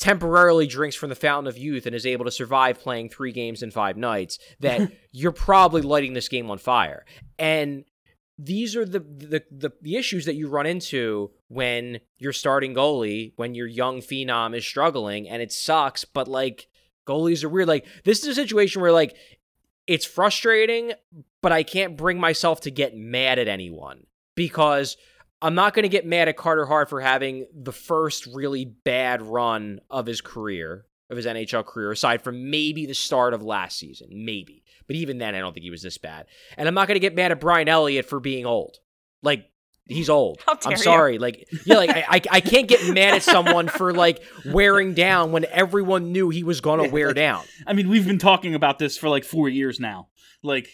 Speaker 4: temporarily drinks from the fountain of youth and is able to survive playing three games in five nights, that you're probably lighting this game on fire. And these are the, the the the issues that you run into when your starting goalie, when your young phenom is struggling, and it sucks. But like goalies are weird. Like this is a situation where like it's frustrating, but I can't bring myself to get mad at anyone because I'm not going to get mad at Carter Hart for having the first really bad run of his career, of his NHL career, aside from maybe the start of last season, maybe. But even then, I don't think he was this bad. And I'm not going to get mad at Brian Elliott for being old. Like, he's old. I'm
Speaker 3: you.
Speaker 4: sorry. Like, yeah, like I, I, I can't get mad at someone for like wearing down when everyone knew he was going to wear down.
Speaker 1: I mean, we've been talking about this for like four years now. Like,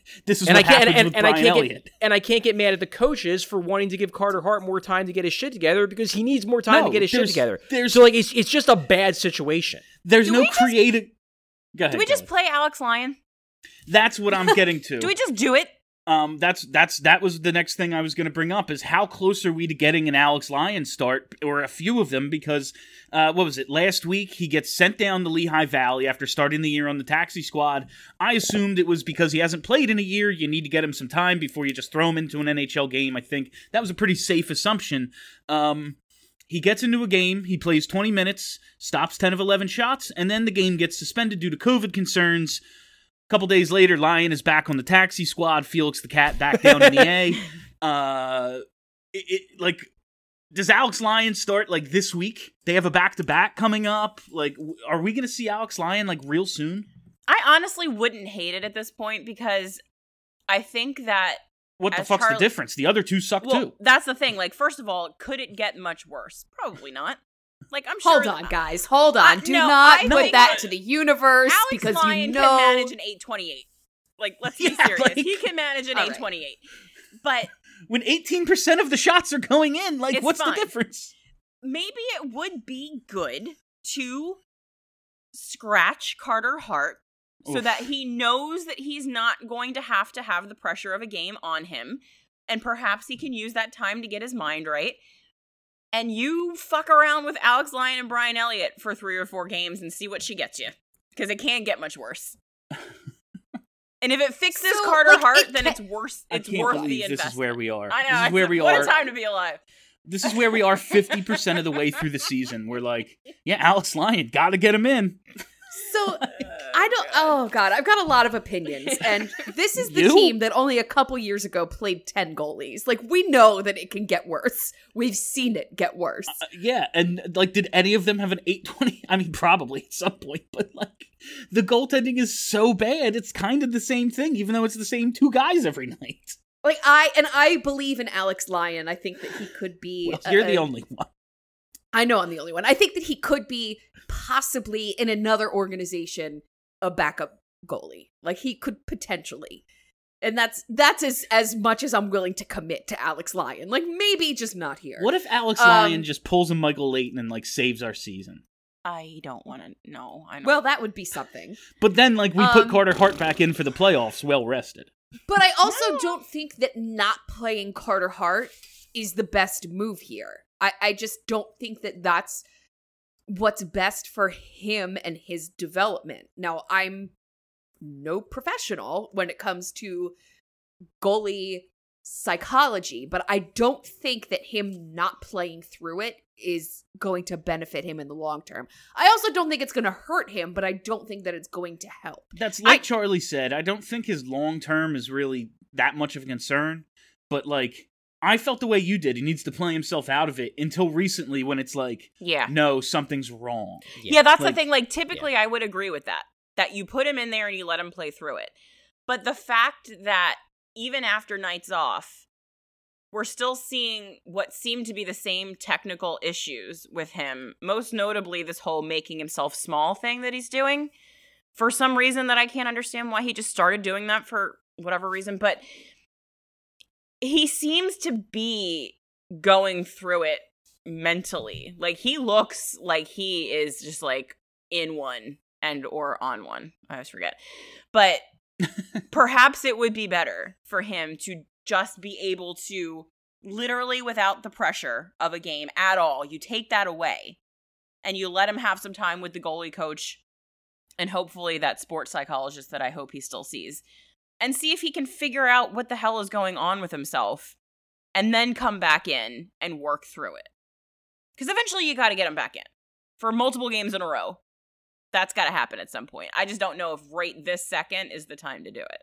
Speaker 1: this is
Speaker 4: and I can't
Speaker 1: happens
Speaker 4: and,
Speaker 1: with
Speaker 4: and I can't
Speaker 1: Elliott.
Speaker 4: get and I can't get mad at the coaches for wanting to give Carter Hart more time to get his shit together because he needs more time
Speaker 1: No,
Speaker 4: to get his shit together.
Speaker 1: there's-
Speaker 4: so like it's it's just a bad situation.
Speaker 1: There's
Speaker 3: Do
Speaker 1: no
Speaker 3: we just-
Speaker 1: creative. Go ahead.
Speaker 3: Do we just
Speaker 1: Kelly.
Speaker 3: play Alex Lyon?
Speaker 1: That's what I'm getting to.
Speaker 3: Do we just do it?
Speaker 1: Um, that's that's that was the next thing I was going to bring up is how close are we to getting an Alex Lyon start or a few of them because uh, what was it last week he gets sent down to Lehigh Valley after starting the year on the taxi squad. I assumed it was because he hasn't played in a year. You need to get him some time before you just throw him into an NHL game. I think that was a pretty safe assumption. Um, he gets into a game, he plays 20 minutes, stops 10 of 11 shots, and then the game gets suspended due to COVID concerns. A couple days later, Lyon is back on the taxi squad. Felix the cat back down in the A. Uh, it, it, like, does Alex Lyon start like this week? They have a back to back coming up. Like, w- are we going to see Alex Lyon like real soon?
Speaker 3: I honestly wouldn't hate it at this point because I think that
Speaker 1: What the fuck's
Speaker 3: Charlie-
Speaker 1: the difference? The other two suck
Speaker 3: well,
Speaker 1: too.
Speaker 3: that's the thing. Like, first of all, could it get much worse? Probably not. Like, I'm sure.
Speaker 2: Hold on, guys. Hold on.
Speaker 3: Uh,
Speaker 2: Do
Speaker 3: no,
Speaker 2: not
Speaker 3: I
Speaker 2: put that
Speaker 3: that
Speaker 2: to the universe
Speaker 3: Alex
Speaker 2: because
Speaker 3: Lyon
Speaker 2: you know.
Speaker 3: can manage an 828. Like, let's be
Speaker 1: Yeah,
Speaker 3: serious.
Speaker 1: like-
Speaker 3: he can manage an
Speaker 2: All right.
Speaker 3: 828. But
Speaker 1: When 18% of the shots are going in, like, what's
Speaker 3: fine.
Speaker 1: the difference?
Speaker 3: maybe it would be good to scratch Carter Hart so
Speaker 1: Oof.
Speaker 3: that he knows that he's not going to have to have the pressure of a game on him. And perhaps he can use that time to get his mind right. And you fuck around with Alex Lyon and Brian Elliott for three or four games and see what she gets you. Because it can't get much worse. and if it fixes
Speaker 2: So,
Speaker 3: Carter
Speaker 2: like,
Speaker 3: Hart,
Speaker 2: it
Speaker 3: then
Speaker 2: ca-
Speaker 3: it's worth
Speaker 1: I
Speaker 3: it's
Speaker 1: can't
Speaker 3: worth the investment.
Speaker 1: this is where we are.
Speaker 3: I know.
Speaker 1: This is where
Speaker 3: it's-
Speaker 1: we
Speaker 3: what
Speaker 1: are.
Speaker 3: a time to be alive.
Speaker 1: This is where we are 50% of the way through the season. We're like, yeah, Alex Lyon, got to get him in.
Speaker 2: So I don't. Oh God, I've got a lot of opinions, and this is the
Speaker 1: You?
Speaker 2: team that only a couple years ago played ten goalies. Like we know that it can get worse. We've seen it get worse.
Speaker 1: Uh, yeah, and like, did any of them have an 820? I mean, probably at some point, but like, the goaltending is so bad, it's kind of the same thing, even though it's the same two guys every night.
Speaker 2: Like I and I believe in Alex Lyon. I think that he could be.
Speaker 1: Well,
Speaker 2: a-
Speaker 1: you're the
Speaker 2: a-
Speaker 1: only one.
Speaker 2: I know I'm the only one. I think that he could be possibly in another organization a backup goalie. Like he could potentially. And that's that's as as much as I'm willing to commit to Alex Lyon. Like maybe just not here.
Speaker 1: What if Alex
Speaker 2: Um,
Speaker 1: Lyon just pulls a Michael Leighton and like saves our season?
Speaker 3: I don't want to know. I know.
Speaker 2: Well, that would be something.
Speaker 1: But then, like, we put
Speaker 2: Um,
Speaker 1: Carter Hart back in for the playoffs, well rested.
Speaker 2: But I also don't think that not playing Carter Hart is the best move here. I, I just don't think that that's what's best for him and his development. Now, I'm no professional when it comes to goalie psychology, but I don't think that him not playing through it is going to benefit him in the long term. I also don't think it's going to hurt him, but I don't think that it's going to help.
Speaker 1: That's like Charlie said. I don't think his long term is really that much of a concern. But like, I felt the way you did. He needs to play himself out of it until recently, when it's like,
Speaker 3: yeah.
Speaker 1: no, something's wrong.
Speaker 3: Yeah, that's
Speaker 1: Like-
Speaker 3: the thing. Like, typically, I would agree with that. That you put him in there and you let him play through it. But the fact that even after nights off, we're still seeing what seem to be the same technical issues with him. Most notably, this whole making himself small thing that he's doing. For some reason that I can't understand why he just started doing that for whatever reason, but he seems to be going through it mentally. Like he looks like he is just like in one and or on one. I always forget. But perhaps it would be better for him to just be able to literally without the pressure of a game at all. You take that away and you let him have some time with the goalie coach and hopefully that sports psychologist that I hope he still sees and see if he can figure out what the hell is going on with himself and then come back in and work through it. Because eventually you got to get him back in for multiple games in a row. That's got to happen at some point. I just don't know if right this second is the time to do it.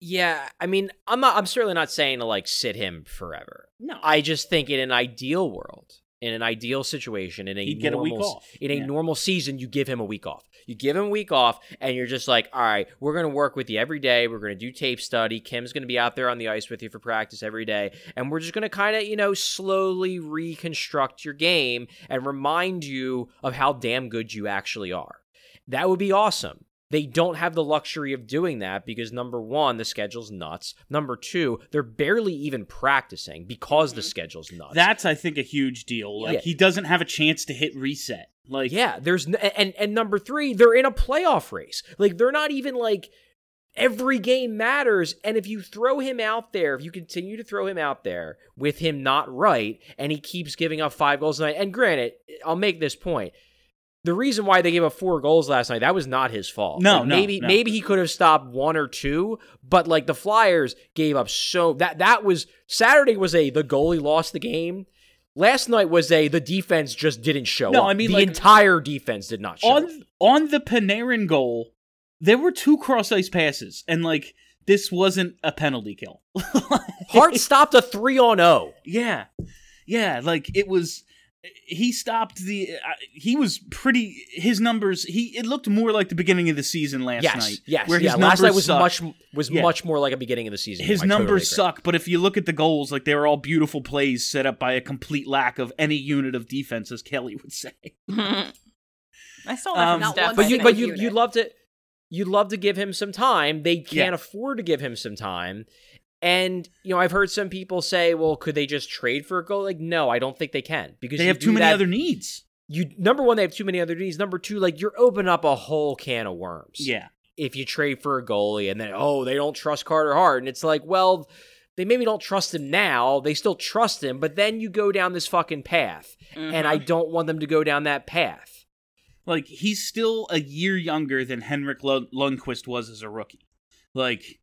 Speaker 4: Yeah, I mean, I'm not. I'm certainly not saying to like sit him forever.
Speaker 1: No.
Speaker 4: I just think in an ideal world, in an ideal situation, in a
Speaker 1: He'd get a
Speaker 4: normal,
Speaker 1: week off.
Speaker 4: in a
Speaker 1: Yeah.
Speaker 4: normal season, you give him a week off. You give him a week off, and you're just like, all right, we're gonna work with you every day. We're gonna do tape study. Kim's gonna be out there on the ice with you for practice every day, and we're just gonna kind of, you know, slowly reconstruct your game and remind you of how damn good you actually are. That would be awesome. They don't have the luxury of doing that because number one, the schedule's nuts. Number two, they're barely even practicing because the mm-hmm. schedule's nuts.
Speaker 1: That's, I think, a huge deal. Like,
Speaker 4: Yeah.
Speaker 1: he doesn't have a chance to hit reset. Like,
Speaker 4: yeah, there's n- and and number three, they're in a playoff race. Like they're not even like every game matters. And if you throw him out there, if you continue to throw him out there with him not right, and he keeps giving up five goals a night, and granted, I'll make this point. The reason why they gave up four goals last night, that was not his fault.
Speaker 1: No,
Speaker 4: Like,
Speaker 1: no,
Speaker 4: maybe
Speaker 1: no.
Speaker 4: maybe he could have stopped one or two, but like the Flyers gave up so that that was Saturday was a the goalie lost the game. Last night was a the defense just didn't show
Speaker 1: No,
Speaker 4: up.
Speaker 1: I mean,
Speaker 4: the
Speaker 1: like,
Speaker 4: entire defense did not show up.
Speaker 1: on on the Panarin goal, there were two cross ice passes, and like this wasn't a penalty kill.
Speaker 4: Hart stopped a three on zero.
Speaker 1: yeah, yeah, like it was. He stopped the. Uh, he was pretty. His numbers. He. It looked more like the beginning of the season last
Speaker 4: Yes,
Speaker 1: night.
Speaker 4: yes,
Speaker 1: where his
Speaker 4: yeah. Last night was
Speaker 1: suck.
Speaker 4: much was
Speaker 1: Yeah.
Speaker 4: much more like a beginning of the season.
Speaker 1: His
Speaker 4: I totally
Speaker 1: numbers suck, but if you look at the goals, like they were all beautiful plays set up by a complete lack of any unit of defense, as Kelly would say.
Speaker 3: I saw
Speaker 1: that from
Speaker 2: Not one
Speaker 4: But you but you
Speaker 2: unit.
Speaker 4: you'd love to you'd love to give him some time. They can't
Speaker 1: Yeah.
Speaker 4: afford to give him some time. And you know, I've heard some people say, "Well, could they just trade for a goal?" Like, no, I don't think they can because
Speaker 1: They have too many
Speaker 4: that-
Speaker 1: other needs.
Speaker 4: You number one, they have too many other needs. Number two, like you're opening up a whole can of worms.
Speaker 1: Yeah.
Speaker 4: if you trade for a goalie and then oh they don't trust Carter Hart and it's like well they maybe don't trust him now they still trust him but then you go down this fucking path and I mm-hmm. don't want them to go down that path.
Speaker 1: Like he's still a year younger than Henrik Lund- Lundqvist was as a rookie. Like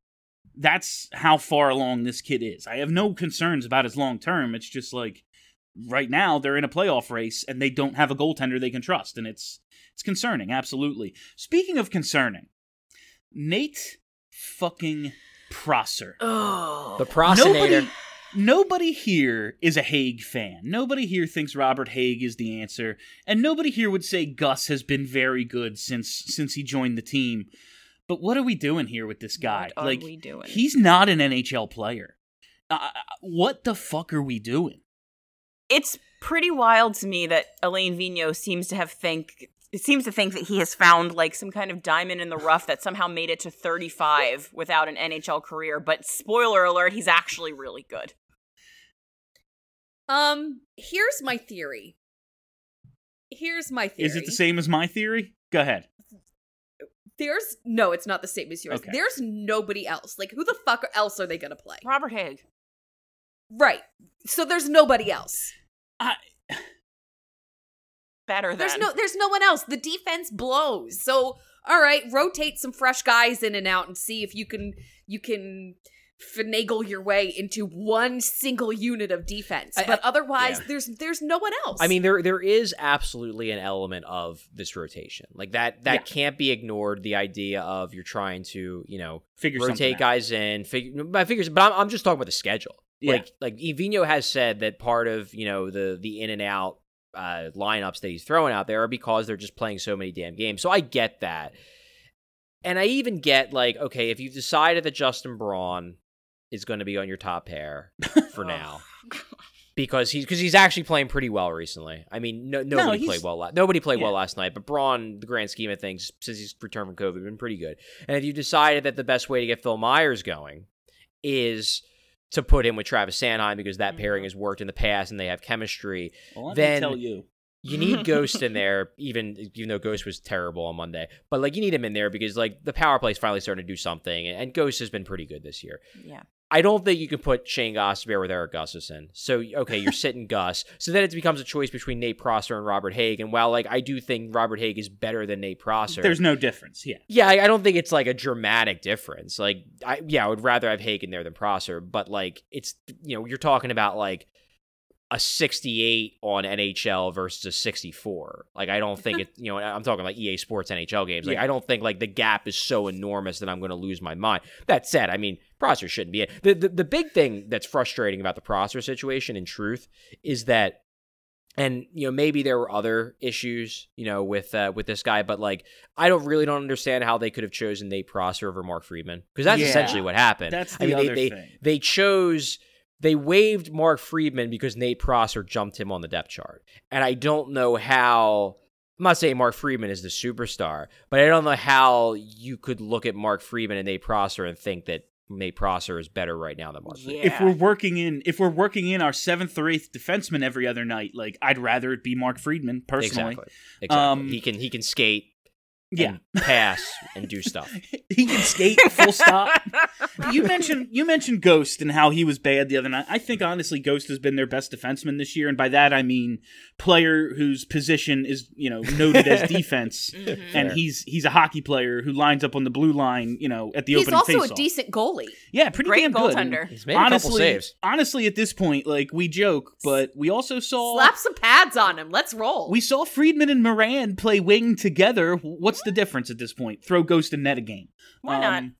Speaker 1: that's how far along this kid is. I have no concerns about his long term. It's just like right now they're in a playoff race and they don't have a goaltender they can trust, and it's it's concerning. Absolutely. Speaking of concerning, Nate fucking Prosser.
Speaker 3: Oh.
Speaker 4: The procrastinator.
Speaker 1: Nobody, nobody here is a Hagg fan. Nobody here thinks Robert Hagg is the answer, and nobody here would say Gus has been very good since since he joined the team. But what are we doing here with this guy?
Speaker 3: What are
Speaker 1: like,
Speaker 3: we doing?
Speaker 1: he's not an NHL player. Uh, what the fuck are we doing?
Speaker 3: it's pretty wild to me that Alain Vigneault seems to have think it seems to think that he has found like some kind of diamond in the rough that somehow made it to 35 without an NHL career. But spoiler alert, he's actually really good.
Speaker 2: Um, here's my theory. Here's my theory.
Speaker 1: Is it the same as my theory? Go ahead.
Speaker 2: There's no, it's not the same as yours.
Speaker 1: Okay.
Speaker 2: There's nobody else. Like, who the fuck else are they gonna play?
Speaker 3: Robert Hagg.
Speaker 2: Right. So there's nobody else.
Speaker 1: I,
Speaker 3: Better than
Speaker 2: There's no there's no one else. The defense blows. So all right, rotate some fresh guys in and out and see if you can you can finagle your way into one single unit of defense.
Speaker 4: I-
Speaker 2: but
Speaker 4: I-
Speaker 2: otherwise
Speaker 4: yeah.
Speaker 2: there's there's no one else.
Speaker 4: I mean, there there is absolutely an element of this rotation, like that that
Speaker 1: Yeah.
Speaker 4: can't be ignored. The idea of you're trying to you know
Speaker 1: figure something
Speaker 4: rotate
Speaker 1: out.
Speaker 4: guys in, figure by figures, but I'm I'm just talking about the schedule.
Speaker 1: Yeah.
Speaker 4: Like like Evino has said that part of you know the the in and out uh, lineups that he's throwing out there are because they're just playing so many damn games. So I get that, and I even get like okay, if you've decided that Justin Braun is going to be on your top pair for oh. now. Because he's because he's actually playing pretty well recently. I mean, no, nobody
Speaker 1: he's-
Speaker 4: played well. La- nobody played well last night, but Braun, the grand scheme of things, since he's returned from COVID, been pretty good. And if you decided that the best way to get Phil Myers going is to put him with Travis Sanheim because that mm-hmm. pairing has worked in the past and they have chemistry,
Speaker 1: Well,
Speaker 4: then-
Speaker 1: tell you.
Speaker 4: you need Ghost in there, even even though Ghost was terrible on Monday. But like you need him in there because like the power play is finally starting to do something, and Ghost has been pretty good this year.
Speaker 3: Yeah.
Speaker 4: I don't think you can put Shane Gostisbehere with Erik Gustafsson. So okay, you're sitting Gus. So then it becomes a choice between Nate Prosser and Robert Hagg. And while like I do think Robert Hagg is better than Nate Prosser,
Speaker 1: There's no difference. Yeah.
Speaker 4: yeah, I, I don't think it's like a dramatic difference. Like, I yeah, I would rather have Hagen there than Prosser, but like, it's you know, you're talking about like a 68 on NHL versus a 64. Like, I don't think it. You know, I'm talking like EA Sports NHL games. Like,
Speaker 1: Yeah.
Speaker 4: I don't think like the gap is so enormous that I'm going to lose my mind. That said, I mean, Prosser shouldn't be it. The, the the big thing that's frustrating about the Prosser situation, in truth, is that and you know maybe there were other issues you know with uh, with this guy but like i don't really don't understand how they could have chosen nate prosser over mark friedman because that's
Speaker 1: Yeah.
Speaker 4: essentially what happened
Speaker 1: That's
Speaker 4: I
Speaker 1: the
Speaker 4: mean, they, they,
Speaker 1: thing.
Speaker 4: they chose they waived mark friedman because nate prosser jumped him on the depth chart. And i don't know how i'm not saying mark friedman is the superstar but i don't know how you could look at mark friedman and nate prosser and think that nate prosser is better right now than mark
Speaker 3: Yeah.
Speaker 1: If we're working in, if we're working in our seventh or eighth defenseman every other night, like I'd rather it be Mark Friedman personally.
Speaker 4: exactly. Exactly.
Speaker 1: Um,
Speaker 4: he can he can skate and pass and do stuff.
Speaker 1: he can skate full stop. you mentioned you mentioned Ghost and how he was bad the other night. I think honestly Ghost has been their best defenseman this year, and by that I mean player whose position is you know noted as defense,
Speaker 2: Mhm.
Speaker 1: and he's he's a hockey player who lines up on the blue line, you know, at the
Speaker 2: He's
Speaker 1: opening
Speaker 2: also a decent goalie.
Speaker 1: yeah, pretty
Speaker 3: Great
Speaker 1: damn good. And
Speaker 3: goaltender.
Speaker 4: He's made a couple
Speaker 1: honestly,
Speaker 4: saves.
Speaker 1: honestly, at this point, like we joke, but we also saw
Speaker 2: Slap some pads on him. Let's roll.
Speaker 1: we saw Friedman and Morin play wing together. What's the difference at this point? Throw Ghost in net a game.
Speaker 3: Why not?
Speaker 1: Um,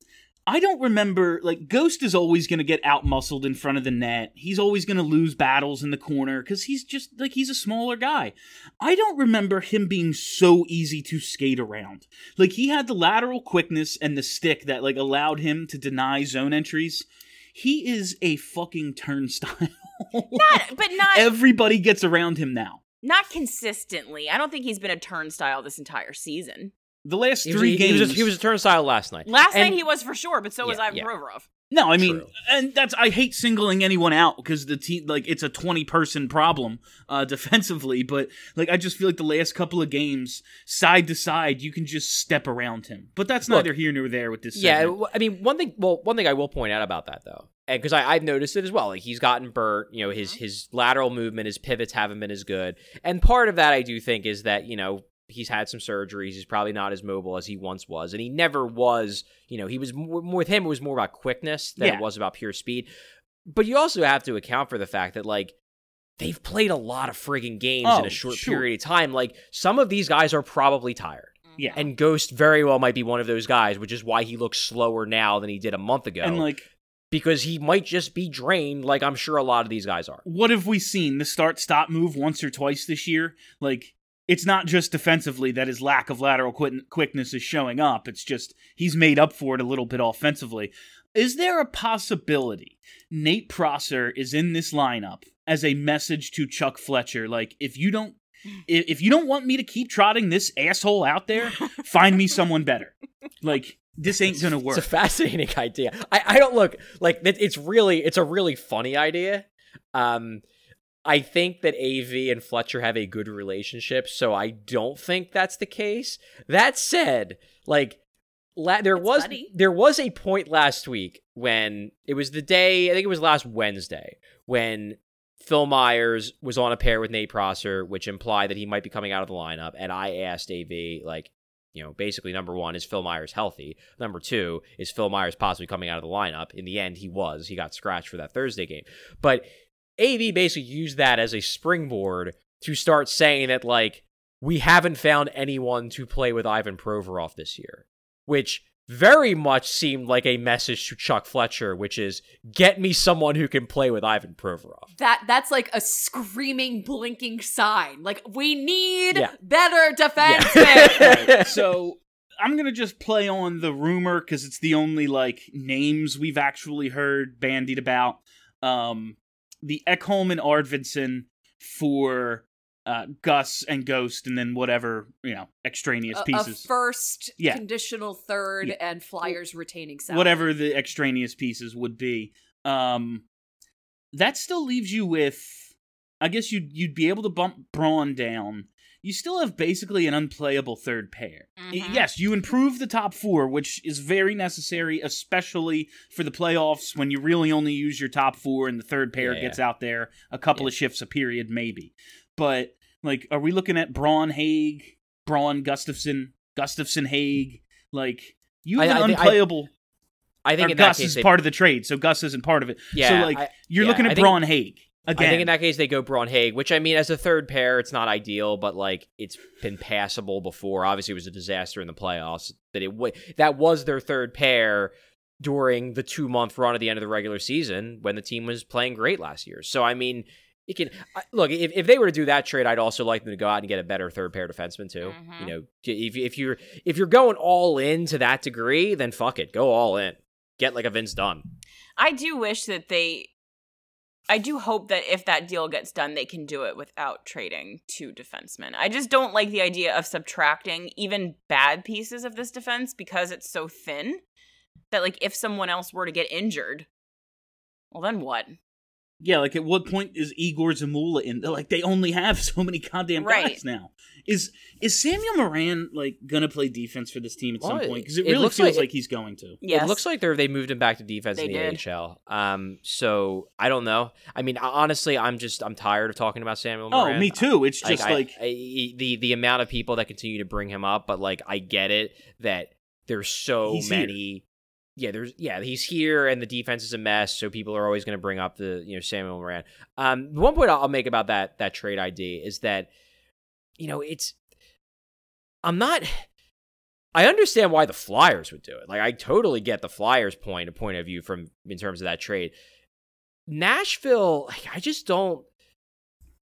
Speaker 1: I don't remember. Like Ghost is always going to get out muscled in front of the net. He's always going to lose battles in the corner because he's just like he's a smaller guy. I don't remember him being so easy to skate around. Like he had the lateral quickness and the stick that like allowed him to deny zone entries. He is a fucking turnstile.
Speaker 3: Not, but not
Speaker 1: Everybody gets around him now.
Speaker 3: not consistently. I don't think he's been a turnstile this entire season.
Speaker 1: The last
Speaker 4: He was,
Speaker 1: three
Speaker 4: he,
Speaker 1: games,
Speaker 4: was a, he was a turnstile last night.
Speaker 3: Last
Speaker 4: And-
Speaker 3: night he was for sure, but so was
Speaker 4: Yeah,
Speaker 3: Ivan
Speaker 4: yeah.
Speaker 3: Provorov.
Speaker 1: No, I mean,
Speaker 4: True.
Speaker 1: and that's I hate singling anyone out because the team like it's a twenty person problem uh, defensively, but like I just feel like the last couple of games, side to side, you can just step around him. But that's
Speaker 4: Look,
Speaker 1: neither here nor there with this.
Speaker 4: Yeah,
Speaker 1: segment.
Speaker 4: w- I mean, one thing. Well, one thing I will point out about that though, and because I've noticed it as well. Like he's gotten burnt. You know, his his lateral movement, his pivots haven't been as good, and part of that I do think is that you know he's had some surgeries. He's probably not as mobile as he once was, and he never was. You know, he was more, with him. It was more about quickness than
Speaker 1: Yeah.
Speaker 4: it was about pure speed. But you also have to account for the fact that like. They've played a lot of frigging games in
Speaker 1: Oh,
Speaker 4: a short
Speaker 1: sure.
Speaker 4: period of time. Like some of these guys are probably tired. Mm-hmm.
Speaker 1: yeah,
Speaker 4: And Ghost very well might be one of those guys, which is why he looks slower now than he did a month ago.
Speaker 1: and like,
Speaker 4: because he might just be drained, like I'm sure a lot of these guys are.
Speaker 1: what have we seen? The start stop move once or twice this year. Like, it's not just defensively that his lack of lateral quick- quickness is showing up. It's just he's made up for it a little bit offensively. Is there a possibility Nate Prosser is in this lineup as a message to Chuck Fletcher? Like, if you don't, if if you don't want me to keep trotting this asshole out there, find me someone better. Like, this ain't gonna work.
Speaker 4: It's a fascinating idea. I, I don't look like it's really it's a really funny idea. Um, I think that AV and Fletcher have a good relationship, so I don't think that's the case. That said, like la- there was
Speaker 2: funny.
Speaker 4: there was a point last week when it was the day I think it was last Wednesday when Phil Myers was on a pair with Nate Prosser, which implied that he might be coming out of the lineup, and I asked AV like. You know, basically, number one is Phil Myers healthy. Number two is Phil Myers possibly coming out of the lineup. In the end, he was. He got scratched for that Thursday game. But AV basically used that as a springboard to start saying that, like, we haven't found anyone to play with Ivan Provorov this year, which very much seemed like a message to Chuck Fletcher, which is get me someone who can play with Ivan Provorov.
Speaker 2: That that's like a screaming, blinking sign. Like we need
Speaker 4: Yeah.
Speaker 2: better defense.
Speaker 4: Yeah.
Speaker 1: so I'm gonna just play on the rumor because it's the only like names we've actually heard bandied about. Um, the Ekholm and Arvidsson for uh, Gus and Ghost, and then whatever you know extraneous
Speaker 2: a, a
Speaker 1: pieces,
Speaker 2: first
Speaker 1: Yeah.
Speaker 2: conditional third
Speaker 1: Yeah.
Speaker 2: and Flyers retaining salary.
Speaker 1: whatever the extraneous pieces would be. Um, that still leaves you with, I guess you'd you'd be able to bump Braun down. You still have basically an unplayable third pair. I-
Speaker 2: Mhm.
Speaker 1: Yes, you improve the top four, which is very necessary, especially for the playoffs when you really only use your top four and the third pair
Speaker 4: Yeah,
Speaker 1: gets out there a couple
Speaker 4: Yeah.
Speaker 1: of shifts a period, maybe. But like, are we looking at Braun Hagg, Braun Gustafsson, Gustafsson Hagg? Like, you have
Speaker 4: I-
Speaker 1: an
Speaker 4: I thi- I-
Speaker 1: unplayable.
Speaker 4: I think
Speaker 1: or
Speaker 4: in that
Speaker 1: Gus
Speaker 4: case
Speaker 1: is
Speaker 4: they-
Speaker 1: part of the trade, so Gus isn't part of it.
Speaker 4: Yeah,
Speaker 1: so like
Speaker 4: I-
Speaker 1: you're
Speaker 4: yeah,
Speaker 1: looking
Speaker 4: I
Speaker 1: at
Speaker 4: think-
Speaker 1: Braun Hagg again.
Speaker 4: I think in that case they go Braun Hagg, which I mean, as a third pair, it's not ideal, but like it's been passable before. Obviously, it was a disaster in the playoffs. That it w- that was their third pair during the two month run at the end of the regular season when the team was playing great last year. So I mean, it can I- look if, if they were to do that trade, I'd also like them to go out and get a better third pair defenseman too.
Speaker 3: Mhm.
Speaker 4: You know, if if you're if you're going all in to that degree, then fuck it, go all in. Get like a Vince Dunn.
Speaker 3: I do wish that they. I do hope that if that deal gets done, they can do it without trading two defensemen. I just don't like the idea of subtracting even bad pieces of this defense because it's so thin that, like, if someone else were to get injured, well, then what?
Speaker 1: Yeah, like at what point is Igor Zamula in? Like they only have so many goddamn
Speaker 3: Right.
Speaker 1: guys now. Is is Samuel Morin like gonna play defense for this team at some point? Because it
Speaker 4: it
Speaker 1: really
Speaker 4: looks
Speaker 1: feels
Speaker 4: like-
Speaker 1: like, he's going to.
Speaker 3: Yeah,
Speaker 4: It looks like they're they moved him back to defense
Speaker 3: They
Speaker 4: in the
Speaker 3: did.
Speaker 4: AHL. Um, so I don't know. I mean, honestly, I'm just I'm tired of talking about Samuel.
Speaker 1: Oh,
Speaker 4: Morin.
Speaker 1: me too. It's just
Speaker 4: I-
Speaker 1: like
Speaker 4: I- the the amount of people that continue to bring him up, but like I get it that there's so
Speaker 1: He's here.
Speaker 4: Yeah, there's yeah he's here and the defense is a mess, so people are always going to bring up the you know Samuel Morin. Um, one point I'll make about that that trade ID is that you know it's I'm not. I understand why the Flyers would do it. Like I totally get the Flyers' point, a point of view from in terms of that trade. Nashville, like I just don't.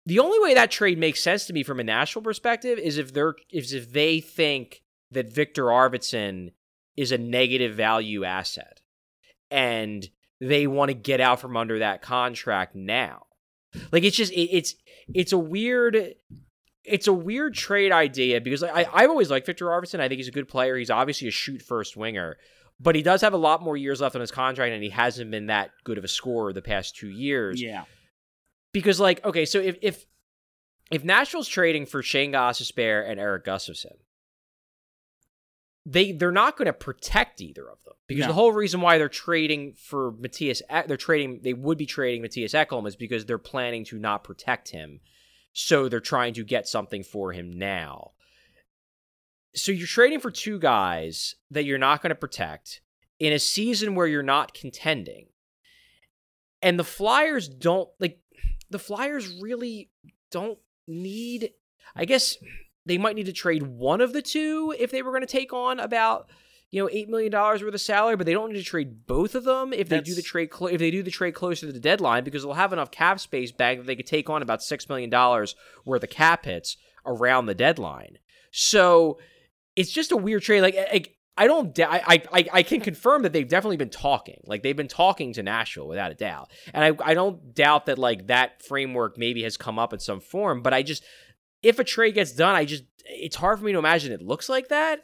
Speaker 4: The only way that trade makes sense to me from a Nashville perspective is if they're is if they think that Viktor Arvidsson is a negative value asset, and they want to get out from under that contract now. Like it's just it, it's it's a weird it's a weird trade idea because I I've always liked Viktor Arvidsson. I think he's a good player. He's obviously a shoot first winger, but he does have a lot more years left on his contract, and he hasn't been that good of a scorer the past two years.
Speaker 1: yeah.
Speaker 4: Because like okay, so if if if Nashville's trading for Shane Gostisbehere and Erik Gustafsson, they they're not going to protect either of them because
Speaker 1: No.
Speaker 4: the whole reason why they're trading for Mattias they're trading they would be trading Mattias Ekholm is because they're planning to not protect him, so they're trying to get something for him now. So you're trading for two guys that you're not going to protect in a season where you're not contending. And the Flyers don't like the Flyers really don't need I guess they might need to trade one of the two if they were going to take on about you know eight million dollars worth of salary, but they don't need to trade both of them if they do the trade clo- if they do the trade closer to the deadline because they'll have enough cap space back that they could take on about six million dollars worth of cap hits around the deadline. So it's just a weird trade. Like, like I don't, da- I, I, I can confirm that they've definitely been talking. Like they've been talking to Nashville without a doubt, and I, I don't doubt that like that framework maybe has come up in some form. But I just, if a trade gets done, I just, it's hard for me to imagine it looks like that.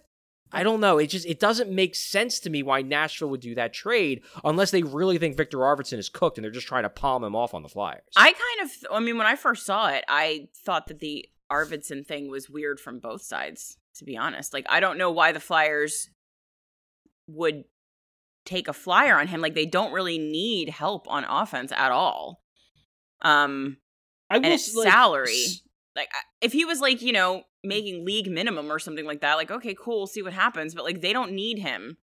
Speaker 4: I don't know. It just, it doesn't make sense to me why Nashville would do that trade unless they really think Viktor Arvidsson is cooked and they're just trying to palm him off on the Flyers.
Speaker 3: I kind of, I mean, when I first saw it, I thought that the Arvidsson thing was weird from both sides, to be honest. Like, I don't know why the Flyers would take a flyer on him. Like, they don't really need help on offense at all. Um,
Speaker 1: I
Speaker 3: and
Speaker 1: will
Speaker 3: it's
Speaker 1: like,
Speaker 3: salary. Like, if he was like, you know, mm. making league minimum or something like that, like, okay, cool, we'll see what happens. But like, they don't need him.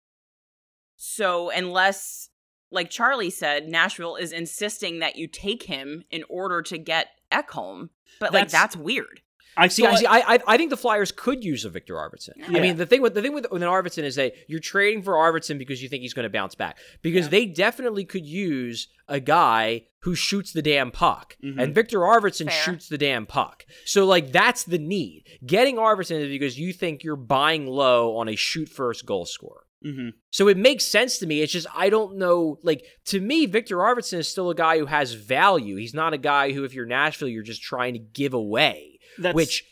Speaker 3: So unless, like Charlie said, Nashville is insisting that you take him in order to get Ekholm, but like
Speaker 1: That's-
Speaker 3: that's weird.
Speaker 1: I
Speaker 4: See,
Speaker 1: thought,
Speaker 4: I, see I, I, I think the Flyers could use a Viktor Arvidsson. I mean, the thing with the thing with, with an Arvidsson is that you're trading for Arvidsson because you think he's going to bounce back. Because they definitely could use a guy who shoots the damn puck,
Speaker 1: Mhm.
Speaker 4: and Viktor Arvidsson
Speaker 3: Fair.
Speaker 4: shoots the damn puck. So, like, that's the need. Getting Arvidsson is because you think you're buying low on a shoot first goal scorer.
Speaker 1: Mhm.
Speaker 4: So it makes sense to me. It's just I don't know. Like to me, Viktor Arvidsson is still a guy who has value. He's not a guy who, if you're Nashville, you're just trying to give away
Speaker 1: That's,
Speaker 4: which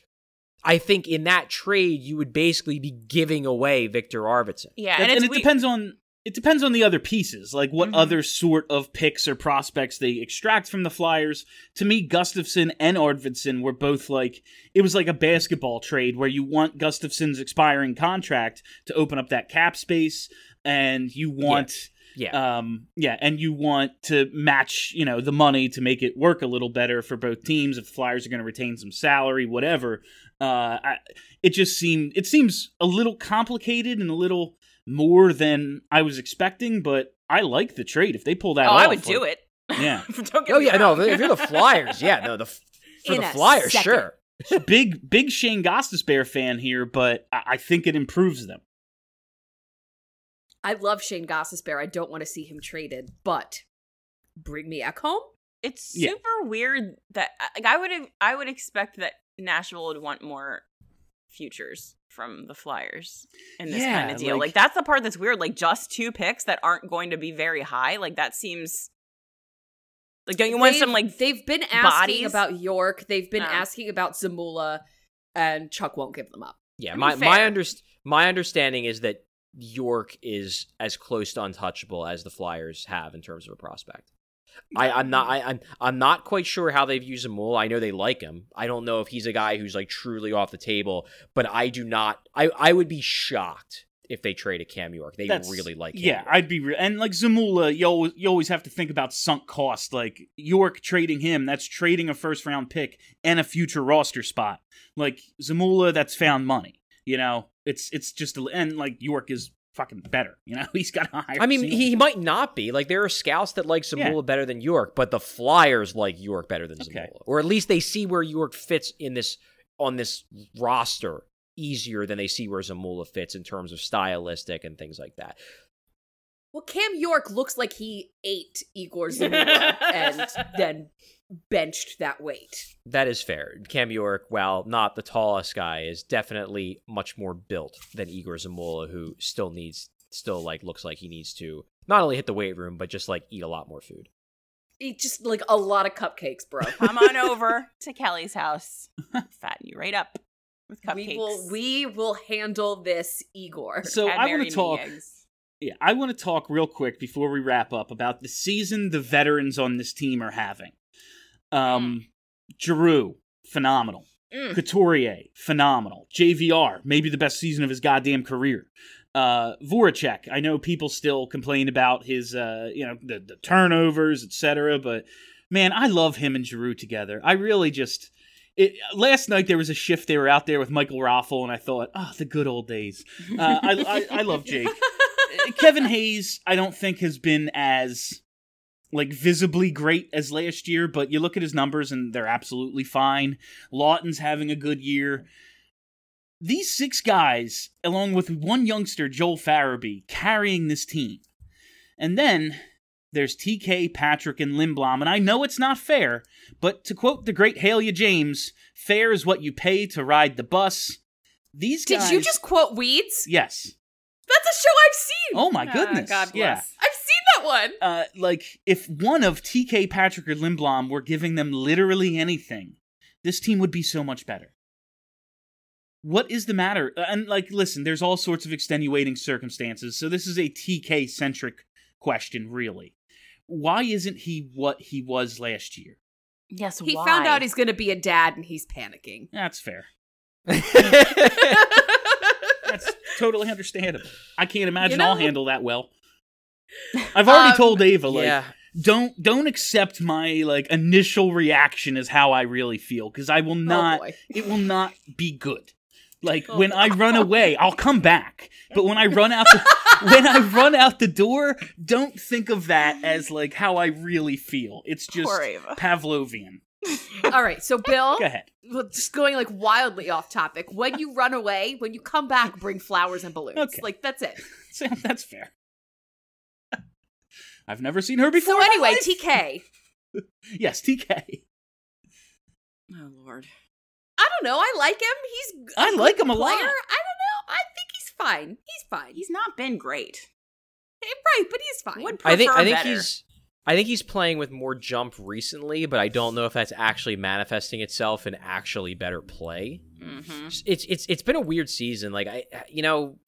Speaker 4: I think in that trade you would basically be giving away Viktor Arvidsson.
Speaker 3: Yeah,
Speaker 1: and,
Speaker 3: and,
Speaker 1: it
Speaker 3: we-
Speaker 1: depends on it depends on the other pieces, like what
Speaker 3: Mhm.
Speaker 1: other sort of picks or prospects they extract from the Flyers. To me, Gustafsson and Arvidsson were both like it was like a basketball trade where you want Gustafsson's expiring contract to open up that cap space, and you want.
Speaker 4: Yeah.
Speaker 1: Um, yeah, and you want to match, you know, the money to make it work a little better for both teams. If the Flyers are going to retain some salary, whatever. Uh, I, it just seemed it seems a little complicated and a little more than I was expecting. But I like the trade if they pull that
Speaker 3: oh,
Speaker 1: off.
Speaker 3: I would do it.
Speaker 1: Yeah,
Speaker 3: Don't get
Speaker 4: oh
Speaker 3: me
Speaker 4: yeah, no. If you're the Flyers, yeah, no. The for
Speaker 2: In
Speaker 4: the Flyers,
Speaker 2: second.
Speaker 4: sure.
Speaker 1: big big Shane Gostisbehere fan here, but I, I think it improves them.
Speaker 2: I love Shane Gostisbehere. I don't want to see him traded, but bring me Ekholm.
Speaker 3: it's
Speaker 1: Yeah.
Speaker 3: super weird that uh, like I would I would expect that Nashville would want more futures from the Flyers in this
Speaker 1: Yeah,
Speaker 3: kind of deal.
Speaker 1: like-
Speaker 3: Like, that's the part that's weird. Like just two picks that aren't going to be very high. Like that seems like don't you want
Speaker 2: They've-
Speaker 3: some like
Speaker 2: they've been asking
Speaker 3: bodies?
Speaker 2: about York. They've been
Speaker 3: Oh.
Speaker 2: asking about Zamula, and Chuck won't give them up.
Speaker 4: Yeah,
Speaker 3: I mean,
Speaker 4: my my
Speaker 3: fair.
Speaker 4: under, my understanding is that York is as close to untouchable as the Flyers have in terms of a prospect. I, I'm not. I, I'm. I'm not quite sure how they view Zamula. I know they like him. I don't know if he's a guy who's like truly off the table. But I do not. I. I would be shocked if they trade a Cam York. They
Speaker 1: That's-
Speaker 4: really like. Cam
Speaker 1: Yeah,
Speaker 4: York.
Speaker 1: I'd be re- and like Zamula, you always, you always have to think about sunk cost. Like York trading him, that's trading a first round pick and a future roster spot. Like Zamula, that's found money. You know, it's it's just and like York is fucking better. You know, he's got a higher.
Speaker 4: I mean,
Speaker 1: ceiling.
Speaker 4: he, he might not be. Like, there are scouts that like Zamula
Speaker 1: Yeah.
Speaker 4: better than York, but the Flyers like York better than
Speaker 1: Okay.
Speaker 4: Zamula, or at least they see where York fits in this on this roster easier than they see where Zamula fits in terms of stylistic and things like that.
Speaker 2: Well, Cam York looks like he ate Igor Zamula and then benched that weight.
Speaker 4: That is fair. Cam York, while not the tallest guy, is definitely much more built than Igor Zamula, who still needs, still like looks like he needs to not only hit the weight room, but just like eat a lot more food.
Speaker 2: Eat just like a lot of cupcakes, bro.
Speaker 3: Come on over to Kelly's house. Fatten you right up with cupcakes.
Speaker 2: We will we will handle this, Igor.
Speaker 1: So I
Speaker 3: Cadbury
Speaker 1: want to talk.
Speaker 3: eggs.
Speaker 1: Yeah, I want to talk real quick before we wrap up about the season the veterans on this team are having. Um, Giroux, phenomenal.
Speaker 2: Mm.
Speaker 1: Couturier, phenomenal. JVR, maybe the best season of his goddamn career. Uh, Voracek, I know people still complain about his, uh, you know, the, the turnovers, etc. But man, I love him and Giroux together. I really just. It, last night there was a shift. They were out there with Michael Raffl, and I thought, oh, the good old days. Uh, I, I, I love Jake. Kevin Hayes, I don't think has been as like visibly great as last year, but you look at his numbers and they're absolutely fine. Laughton's having a good year. These six guys, along with one youngster, Joel Farabee, carrying this team. And then there's TK, Patrick, and Lindblom. And I know it's not fair, but to quote the great Heylia James, fair is what you pay to ride the bus. These
Speaker 2: Did you just quote Weeds?
Speaker 1: Yes.
Speaker 2: That's a show I've seen.
Speaker 1: Oh my
Speaker 3: Ah,
Speaker 1: goodness.
Speaker 3: God
Speaker 1: Yeah.
Speaker 3: bless.
Speaker 2: I've seen that one.
Speaker 1: uh, like if one of TK, Patrick, or Lindblom were giving them literally anything, this team would be so much better. What is the matter? Uh, And like, listen, there's all sorts of extenuating circumstances, so this is a TK centric question, really. Why isn't he what he was last year?
Speaker 3: Yes,
Speaker 2: He
Speaker 3: why?
Speaker 2: found out he's going to be a dad and he's panicking.
Speaker 1: That's fair. Totally understandable. I can't imagine
Speaker 2: You
Speaker 1: I'll handle that well. I've already
Speaker 2: Um,
Speaker 1: told Ava, like,
Speaker 4: yeah.
Speaker 1: don't don't accept my like initial reaction as how I really feel because I will not
Speaker 2: oh
Speaker 1: it will not be good. Like
Speaker 2: Oh,
Speaker 1: when I run away, I'll come back. But when I run out the when I run out the door, don't think of that as like how I really feel. It's just Pavlovian.
Speaker 2: All right, so Bill,
Speaker 1: Go ahead.
Speaker 2: just going like wildly off topic. When you run away, when you come back, bring flowers and balloons.
Speaker 1: Okay.
Speaker 2: Like that's it.
Speaker 1: So that's fair. I've never seen her before.
Speaker 2: So
Speaker 1: in my
Speaker 2: anyway,
Speaker 1: life.
Speaker 2: TK.
Speaker 1: Yes, TK.
Speaker 3: Oh lord.
Speaker 2: I don't know. I like him. He's a
Speaker 1: I like
Speaker 2: good
Speaker 1: him a lot.
Speaker 2: I don't know. I think he's fine. He's fine.
Speaker 3: He's not been great.
Speaker 2: Eh, right, but he's fine.
Speaker 3: Would
Speaker 4: I think I think
Speaker 3: better.
Speaker 4: he's I think he's playing with more jump recently, but I don't know if that's actually manifesting itself in actually better play.
Speaker 3: Mhm.
Speaker 4: It's it's it's been a weird season. Like I you know,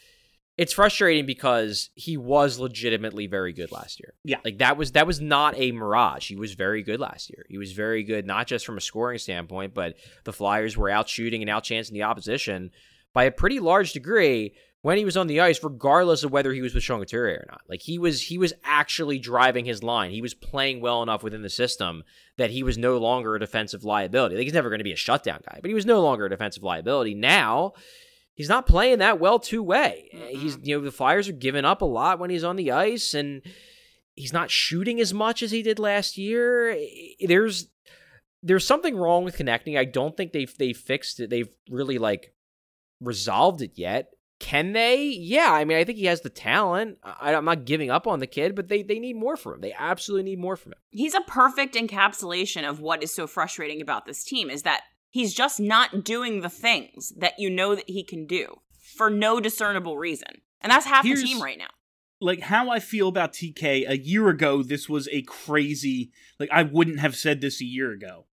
Speaker 4: it's frustrating because he was legitimately very good last year.
Speaker 1: Yeah.
Speaker 4: Like that was that was not a mirage. He was very good last year. He was very good not just from a scoring standpoint, but the Flyers were out shooting and out chancing the opposition by a pretty large degree when he was on the ice, regardless of whether he was with Sean Couturier or not. Like he was he was actually driving his line. He was playing well enough within the system that he was no longer a defensive liability. Like he's never going to be a shutdown guy, but he was no longer a defensive liability. Now he's not playing that well two way. He's you know the Flyers are giving up a lot when he's on the ice, and he's not shooting as much as he did last year. There's there's something wrong with Konecny. I don't think they've they fixed it. They've really like resolved it yet. Can they? Yeah, I mean, I think he has the talent. I, I'm not giving up on the kid, but they, they need more from him. They absolutely need more from him.
Speaker 3: He's a perfect encapsulation of what is so frustrating about this team is that he's just not doing the things that you know that he can do for no discernible reason. And that's half
Speaker 1: Here's-
Speaker 3: the team right now.
Speaker 1: like how I feel about TK a year ago, this was a crazy like I wouldn't have said this a year ago.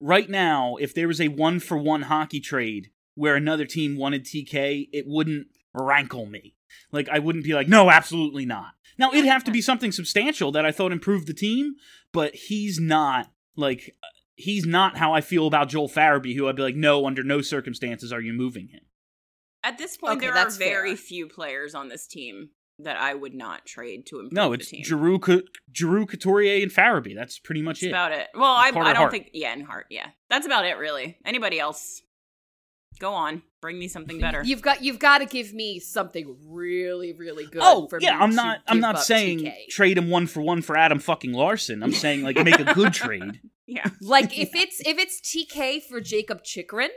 Speaker 1: Right now, if there was a one for one hockey trade where another team wanted TK, it wouldn't rankle me. Like I wouldn't be like, no, absolutely not. Now it'd have to be something substantial that I thought improved the team, but he's not like he's not how I feel about Joel Farabee, who I'd be like, no, under no circumstances are you moving him.
Speaker 3: At this point,
Speaker 2: Okay,
Speaker 3: there are very
Speaker 2: fair.
Speaker 3: few players on this team that I would not trade to improve
Speaker 1: No,
Speaker 3: the
Speaker 1: it's
Speaker 3: team.
Speaker 1: Giroux, Cou- Giroux, Couturier, and Farabee. That's pretty much
Speaker 3: That's
Speaker 1: it.
Speaker 3: about it. Well, I, I don't
Speaker 1: Hart.
Speaker 3: think. Yeah, and Hart. Yeah, that's about it. Really. Anybody else? Go on. Bring me something better.
Speaker 2: You've got you've got to give me something really really good.
Speaker 1: Oh
Speaker 2: for
Speaker 1: yeah,
Speaker 2: me
Speaker 1: I'm not. I'm not saying
Speaker 2: TK.
Speaker 1: trade him one for one for Adam fucking Larsson. I'm saying like make a good trade.
Speaker 3: yeah.
Speaker 2: like if it's if it's TK for Jakob Chychrun,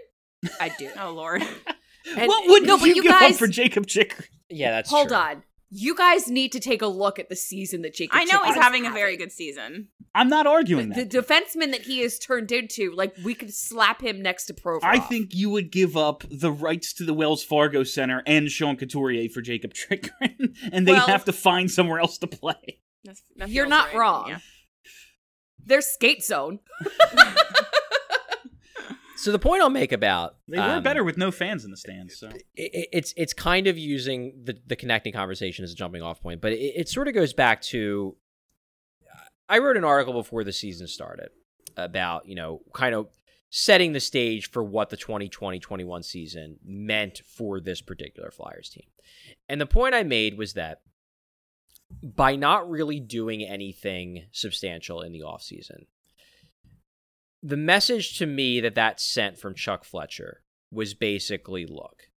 Speaker 2: I do.
Speaker 3: Oh Lord.
Speaker 4: And-
Speaker 1: what would
Speaker 2: No,
Speaker 1: you,
Speaker 2: you
Speaker 1: give
Speaker 2: guys-
Speaker 1: up for Jakob Chychrun?
Speaker 4: yeah, that's
Speaker 2: Hold
Speaker 4: true.
Speaker 2: on. You guys need to take a look at the season that Jacob.
Speaker 3: I know he's
Speaker 2: Chychrun's
Speaker 3: having a very good season.
Speaker 1: I'm not arguing
Speaker 2: The,
Speaker 1: that.
Speaker 2: the defenseman that he has turned into, like we could slap him next to Provorov.
Speaker 1: I think you would give up the rights to the Wells Fargo Center and Sean Couturier for Jakob Chychrun, and they'd
Speaker 2: Well-
Speaker 1: have to find somewhere else to play.
Speaker 3: That's- that
Speaker 2: you're not
Speaker 3: right.
Speaker 2: wrong.
Speaker 3: Yeah.
Speaker 2: There's skate zone.
Speaker 4: So the point I'll make about
Speaker 1: They were
Speaker 4: um,
Speaker 1: better with no fans in the stands. So
Speaker 4: i- i- it's it's kind of using the the Konecny conversation as a jumping off point, but it, it sort of goes back to I wrote an article before the season started about you know kind of setting the stage for what the 2020-21 season meant for this particular Flyers team. And the point I made was that by not really doing anything substantial in the offseason, the message to me that that sent from Chuck Fletcher was basically look,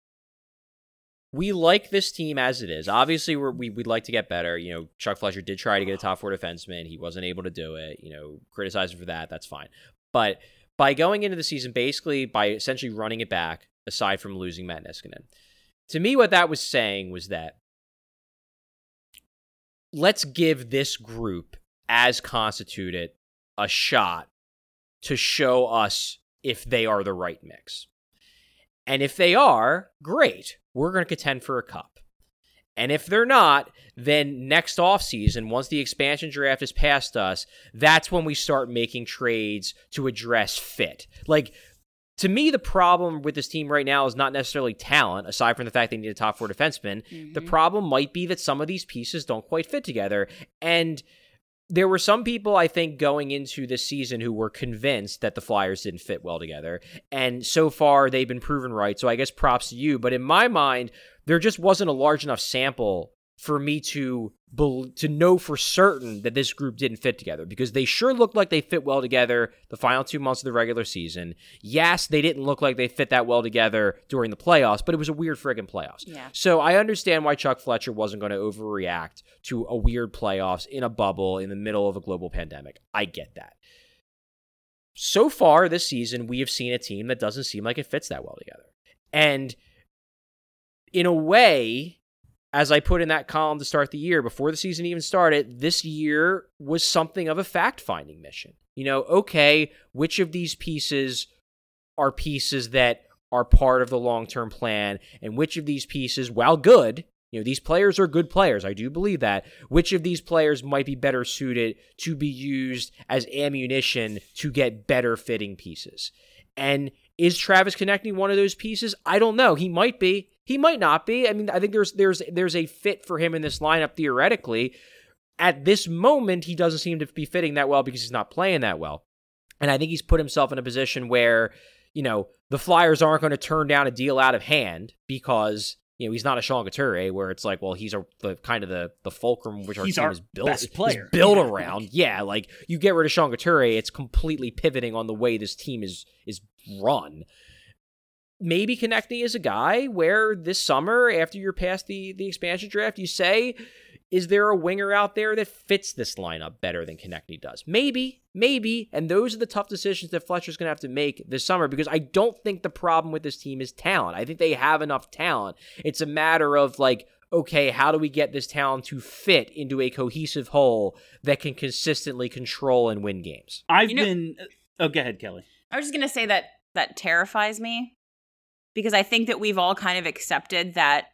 Speaker 4: we like this team as it is. Obviously, we, we'd like to get better. You know, Chuck Fletcher did try to get a top four defenseman. He wasn't able to do it. You know, criticize him for that. That's fine. But by going into the season, basically by essentially running it back, aside from losing Matt Niskanen, to me, what that was saying was that let's give this group as constituted a shot to show us if they are the right mix. And if they are, great. We're going to contend for a cup. And if they're not, then next offseason, once the expansion draft is past us, that's when we start making trades to address fit. Like, to me, the problem with this team right now is not necessarily talent, aside from the fact they need a top four defenseman. The
Speaker 3: Mhm.
Speaker 4: problem might be that some of these pieces don't quite fit together. And there were some people, I think, going into this season who were convinced that the Flyers didn't fit well together. And so far, they've been proven right. So I guess props to you. But in my mind, there just wasn't a large enough sample for me to to know for certain that this group didn't fit together because they sure looked like they fit well together the final two months of the regular season. Yes, they didn't look like they fit that well together during the playoffs, but it was a weird friggin' playoffs.
Speaker 3: Yeah.
Speaker 4: So I understand why Chuck Fletcher wasn't going to overreact to a weird playoffs in a bubble in the middle of a global pandemic. I get that. So far this season, we have seen a team that doesn't seem like it fits that well together. And in a way, as I put in that column to start the year, before the season even started, this year was something of a fact finding mission. You know, okay, which of these pieces are pieces that are part of the long term plan, and which of these pieces, while good, you know, these players are good players. I do believe that. Which of these players might be better suited to be used as ammunition to get better fitting pieces? And is Travis Konecny one of those pieces? I don't know. He might be. He might not be. I mean, I think there's there's there's a fit for him in this lineup theoretically. At this moment, he doesn't seem to be fitting that well because he's not playing that well. And I think he's put himself in a position where, you know, the Flyers aren't going to turn down a deal out of hand because, you know, he's not a Sean Couturier where it's like, well, he's a, the kind of the the fulcrum which our
Speaker 1: He's
Speaker 4: team
Speaker 1: our
Speaker 4: is built,
Speaker 1: best player.
Speaker 4: built
Speaker 1: Yeah.
Speaker 4: around. Yeah, like you get rid of Sean Couturier, it's completely pivoting on the way this team is is run. Maybe Konecny is a guy where this summer, after you're past the the expansion draft, you say, is there a winger out there that fits this lineup better than Konecny does? Maybe, maybe. And those are the tough decisions that Fletcher's going to have to make this summer because I don't think the problem with this team is talent. I think they have enough talent. It's a matter of like, okay, how do we get this talent to fit into a cohesive whole that can consistently control and win games?
Speaker 1: I've
Speaker 3: You know-
Speaker 1: been. Uh, oh, go ahead, Kelly.
Speaker 3: I was just gonna say that that terrifies me because I think that we've all kind of accepted that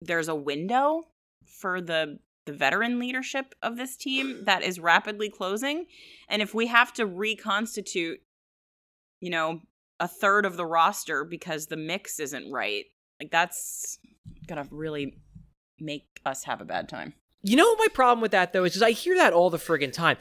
Speaker 3: there's a window for the the veteran leadership of this team that is rapidly closing, and if we have to reconstitute, you know, a third of the roster because the mix isn't right, like that's gonna really make us have a bad time.
Speaker 4: You know what my problem with that though is, is I hear that all the friggin' time.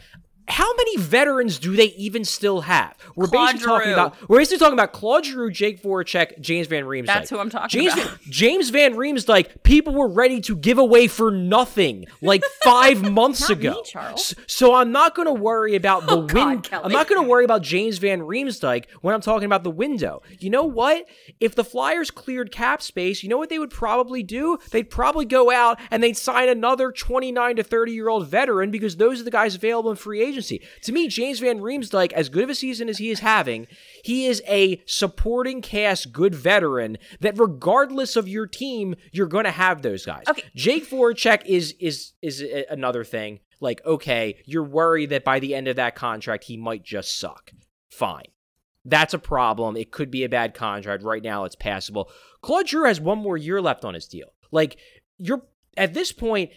Speaker 4: How many veterans do they even still have? We're
Speaker 3: Claude
Speaker 4: basically talking about we're basically talking about Claude Giroux, Jake Voracek, James Van Riemsdyk.
Speaker 3: That's who I'm talking
Speaker 4: James
Speaker 3: about.
Speaker 4: James Van Riemsdyk, people were ready to give away for nothing like five months
Speaker 3: Not me,
Speaker 4: ago.
Speaker 3: Charles.
Speaker 4: So I'm not going to worry about the
Speaker 2: Oh, God,
Speaker 4: win.
Speaker 2: Kelly.
Speaker 4: I'm not going to worry about James Van Riemsdyk when I'm talking about the window. You know what? If the Flyers cleared cap space, you know what they would probably do? They'd probably go out and they'd sign another 29 to 30 year old veteran because those are the guys available in free agency. To me, James Van Riemsdyk, as good of a season as he is having, he is a supporting cast good veteran that regardless of your team, you're going to have those guys.
Speaker 3: Okay.
Speaker 4: Jake Voracek is is is a- another thing. Like, okay, you're worried that by the end of that contract he might just suck. Fine. That's a problem. It could be a bad contract. Right now it's passable. Claude Giroux has one more year left on his deal. Like, you're at this point,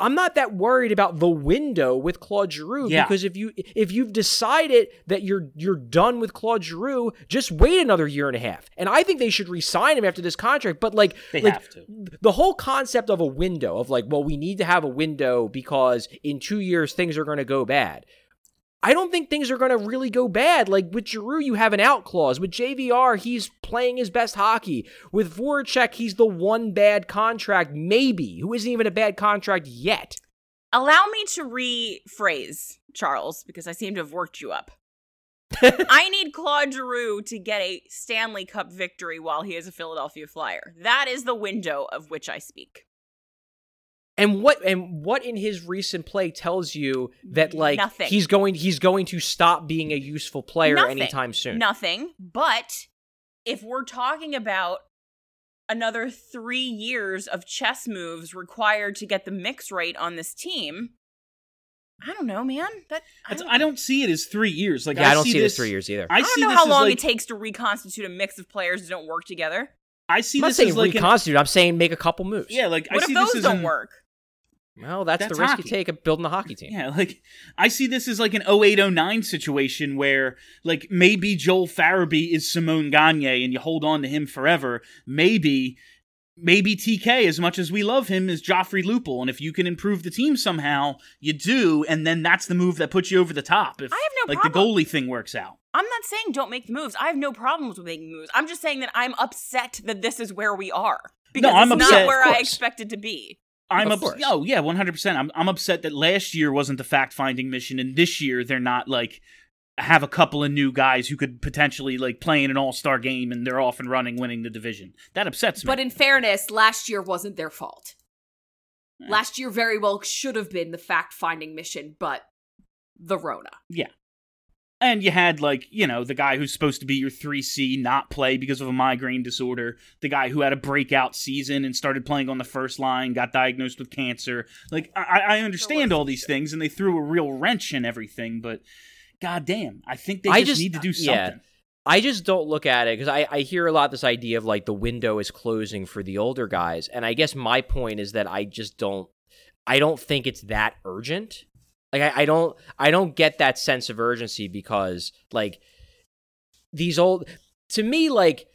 Speaker 4: I'm not that worried about the window with Claude Giroux
Speaker 1: Yeah.
Speaker 4: because if you if you've decided that you're you're done with Claude Giroux, just wait another year and a half. And I think they should re-sign him after this contract. But like,
Speaker 1: They
Speaker 4: like
Speaker 1: have to.
Speaker 4: the whole concept of a window of like, well, we need to have a window because in two years things are going to go bad. I don't think things are going to really go bad. Like with Giroux, you have an out clause. With JVR, he's playing his best hockey. With Voracek, he's the one bad contract, maybe, who isn't even a bad contract yet.
Speaker 3: Allow me to rephrase, Charles, because I seem to have worked you up. I need Claude Giroux to get a Stanley Cup victory while he is a Philadelphia Flyer. That is the window of which I speak.
Speaker 4: And what and what in his recent play tells you that like
Speaker 3: Nothing.
Speaker 4: he's going he's going to stop being a useful player
Speaker 3: Nothing.
Speaker 4: anytime soon.
Speaker 3: Nothing. But if we're talking about another three years of chess moves required to get the mix rate on this team, I don't know, man. That I don't,
Speaker 1: I don't see it as three years. Like
Speaker 4: yeah, I, don't
Speaker 1: see
Speaker 4: see
Speaker 1: this
Speaker 4: this three years either.
Speaker 1: I,
Speaker 3: I don't
Speaker 1: see
Speaker 3: know
Speaker 1: this
Speaker 3: how long
Speaker 1: like,
Speaker 3: it takes to reconstitute a mix of players that don't work together.
Speaker 1: I see
Speaker 4: I'm not
Speaker 1: this
Speaker 4: saying
Speaker 1: as like an,
Speaker 4: reconstitute. I'm saying make a couple moves.
Speaker 1: yeah, like I
Speaker 3: What
Speaker 1: see
Speaker 3: if those
Speaker 1: this as
Speaker 3: don't
Speaker 1: an-
Speaker 3: work?
Speaker 4: Well, that's,
Speaker 1: That's
Speaker 4: the risk
Speaker 1: hockey.
Speaker 4: you take of building a hockey team.
Speaker 1: Yeah, like I see this as like an 0809 situation where like maybe Joel Farabee is Simon Gagne and you hold on to him forever. Maybe maybe TK as much as we love him is Joffrey Lupul and if you can improve the team somehow, you do and then that's the move that puts you over the top if
Speaker 3: I have no
Speaker 1: like
Speaker 3: problem.
Speaker 1: the goalie thing works out.
Speaker 3: I'm not saying don't make the moves. I have no problems with making moves. I'm just saying that I'm upset that this is where we are. Because
Speaker 1: I'm
Speaker 3: it's
Speaker 1: upset,
Speaker 3: not where I expected to be.
Speaker 1: I'm
Speaker 4: Of
Speaker 1: up- oh yeah, 100%. I'm I'm upset that last year wasn't the fact-finding mission and this year they're not like have a couple of new guys who could potentially like play in an all-star game and they're off and running winning the division. That upsets me.
Speaker 2: But in fairness, last year wasn't their fault. Eh. Last year very well should have been the fact finding mission, but the Rona.
Speaker 1: And you had like, you know, the guy who's supposed to be your 3C not play because of a migraine disorder, the guy who had a breakout season and started playing on the first line, got diagnosed with cancer. Like I, I understand all these things and they threw a real wrench in everything, but goddamn, I think they
Speaker 4: I
Speaker 1: just,
Speaker 4: just-
Speaker 1: need to do something. yeah.
Speaker 4: I just don't look at it because I, I hear a lot this idea of like the window is closing for the older guys, and I guess my point is that I just don't I don't think it's that urgent. Like I, I don't I don't get that sense of urgency because like these old to me like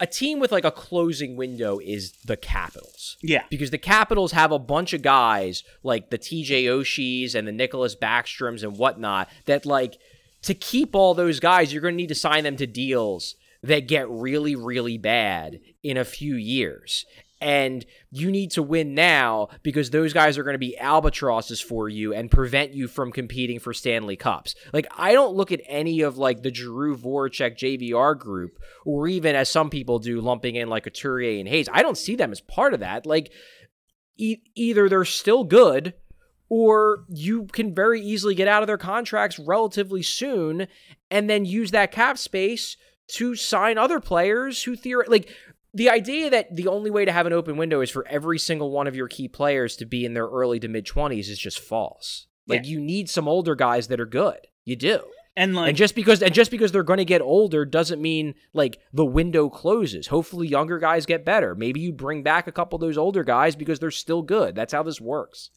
Speaker 4: a team with like a closing window is the Capitals
Speaker 1: Yeah.
Speaker 4: because the Capitals have a bunch of guys like the TJ Oshies and the Nicklas Backstroms and whatnot that like to keep all those guys, you're going to need to sign them to deals that get really, really bad in a few years. And you need to win now because those guys are going to be albatrosses for you and prevent you from competing for Stanley Cups. Like, I don't look at any of like the Giroux Voracek JVR group, or even as some people do, lumping in like a Couturier and Hayes. I don't see them as part of that. Like, e- either they're still good or you can very easily get out of their contracts relatively soon and then use that cap space to sign other players who theoret like the idea that the only way to have an open window is for every single one of your key players to be in their early to mid 20s is just false. Like you need some older guys that are good. You do.
Speaker 1: And like
Speaker 4: and just because and just because they're going to get older doesn't mean like the window closes. Hopefully younger guys get better. Maybe you bring back a couple of those older guys because they're still good. That's how this works.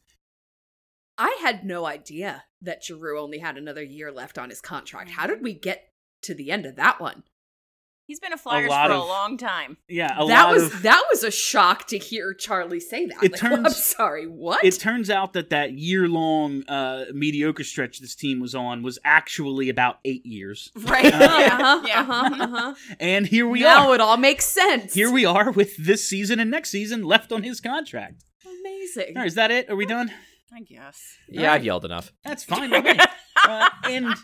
Speaker 2: I had no idea that Giroux only had another year left on his contract. How did we get to the end of that one?
Speaker 3: He's been a Flyers
Speaker 1: lot
Speaker 3: for a long time.
Speaker 1: Yeah, a
Speaker 2: that
Speaker 1: lot
Speaker 2: was
Speaker 1: of.
Speaker 2: that was a shock to hear Charlie say that.
Speaker 1: It
Speaker 2: Like,
Speaker 1: turns-
Speaker 2: I'm sorry, what?
Speaker 1: It turns out that that year long uh, mediocre stretch this team was on was actually about eight years.
Speaker 3: Right.
Speaker 2: uh-huh,
Speaker 3: yeah.
Speaker 2: uh-huh, uh-huh.
Speaker 1: And here we
Speaker 2: now
Speaker 1: are.
Speaker 2: it all makes sense.
Speaker 1: Here we are with this season and next season left on his contract.
Speaker 2: Amazing.
Speaker 1: All right, is that it? Are we done?
Speaker 3: I guess.
Speaker 4: Yeah, I've yelled enough.
Speaker 1: That's fine with uh, and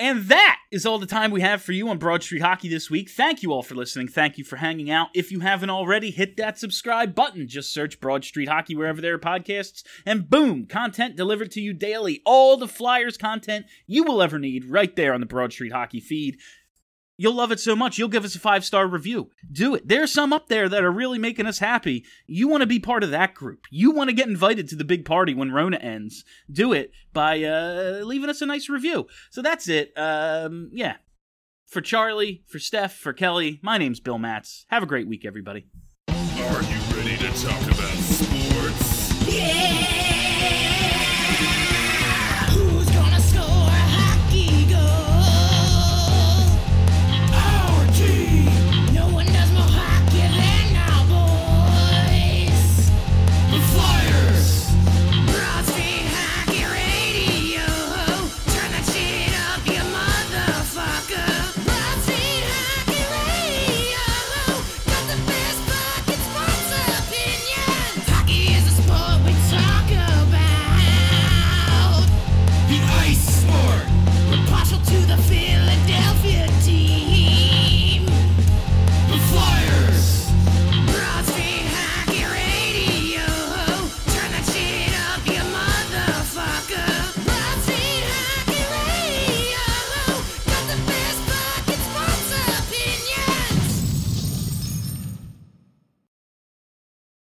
Speaker 1: and that is all the time we have for you on Broad Street Hockey this week. Thank you all for listening. Thank you for hanging out. If you haven't already, hit that subscribe button. Just search Broad Street Hockey wherever there are podcasts, and boom, content delivered to you daily. All the Flyers content you will ever need right there on the Broad Street Hockey feed. You'll love it so much, you'll give us a five star review. Do it. There's some up there that are really making us happy. You want to be part of that group. You want to get invited to the big party when Rona ends. Do it by uh, leaving us a nice review. So that's it. Um, yeah. For Charlie, for Steph, for Kelly, my name's Bill Matz. Have a great week, everybody.
Speaker 5: Are you ready to talk about sports?
Speaker 6: Yeah!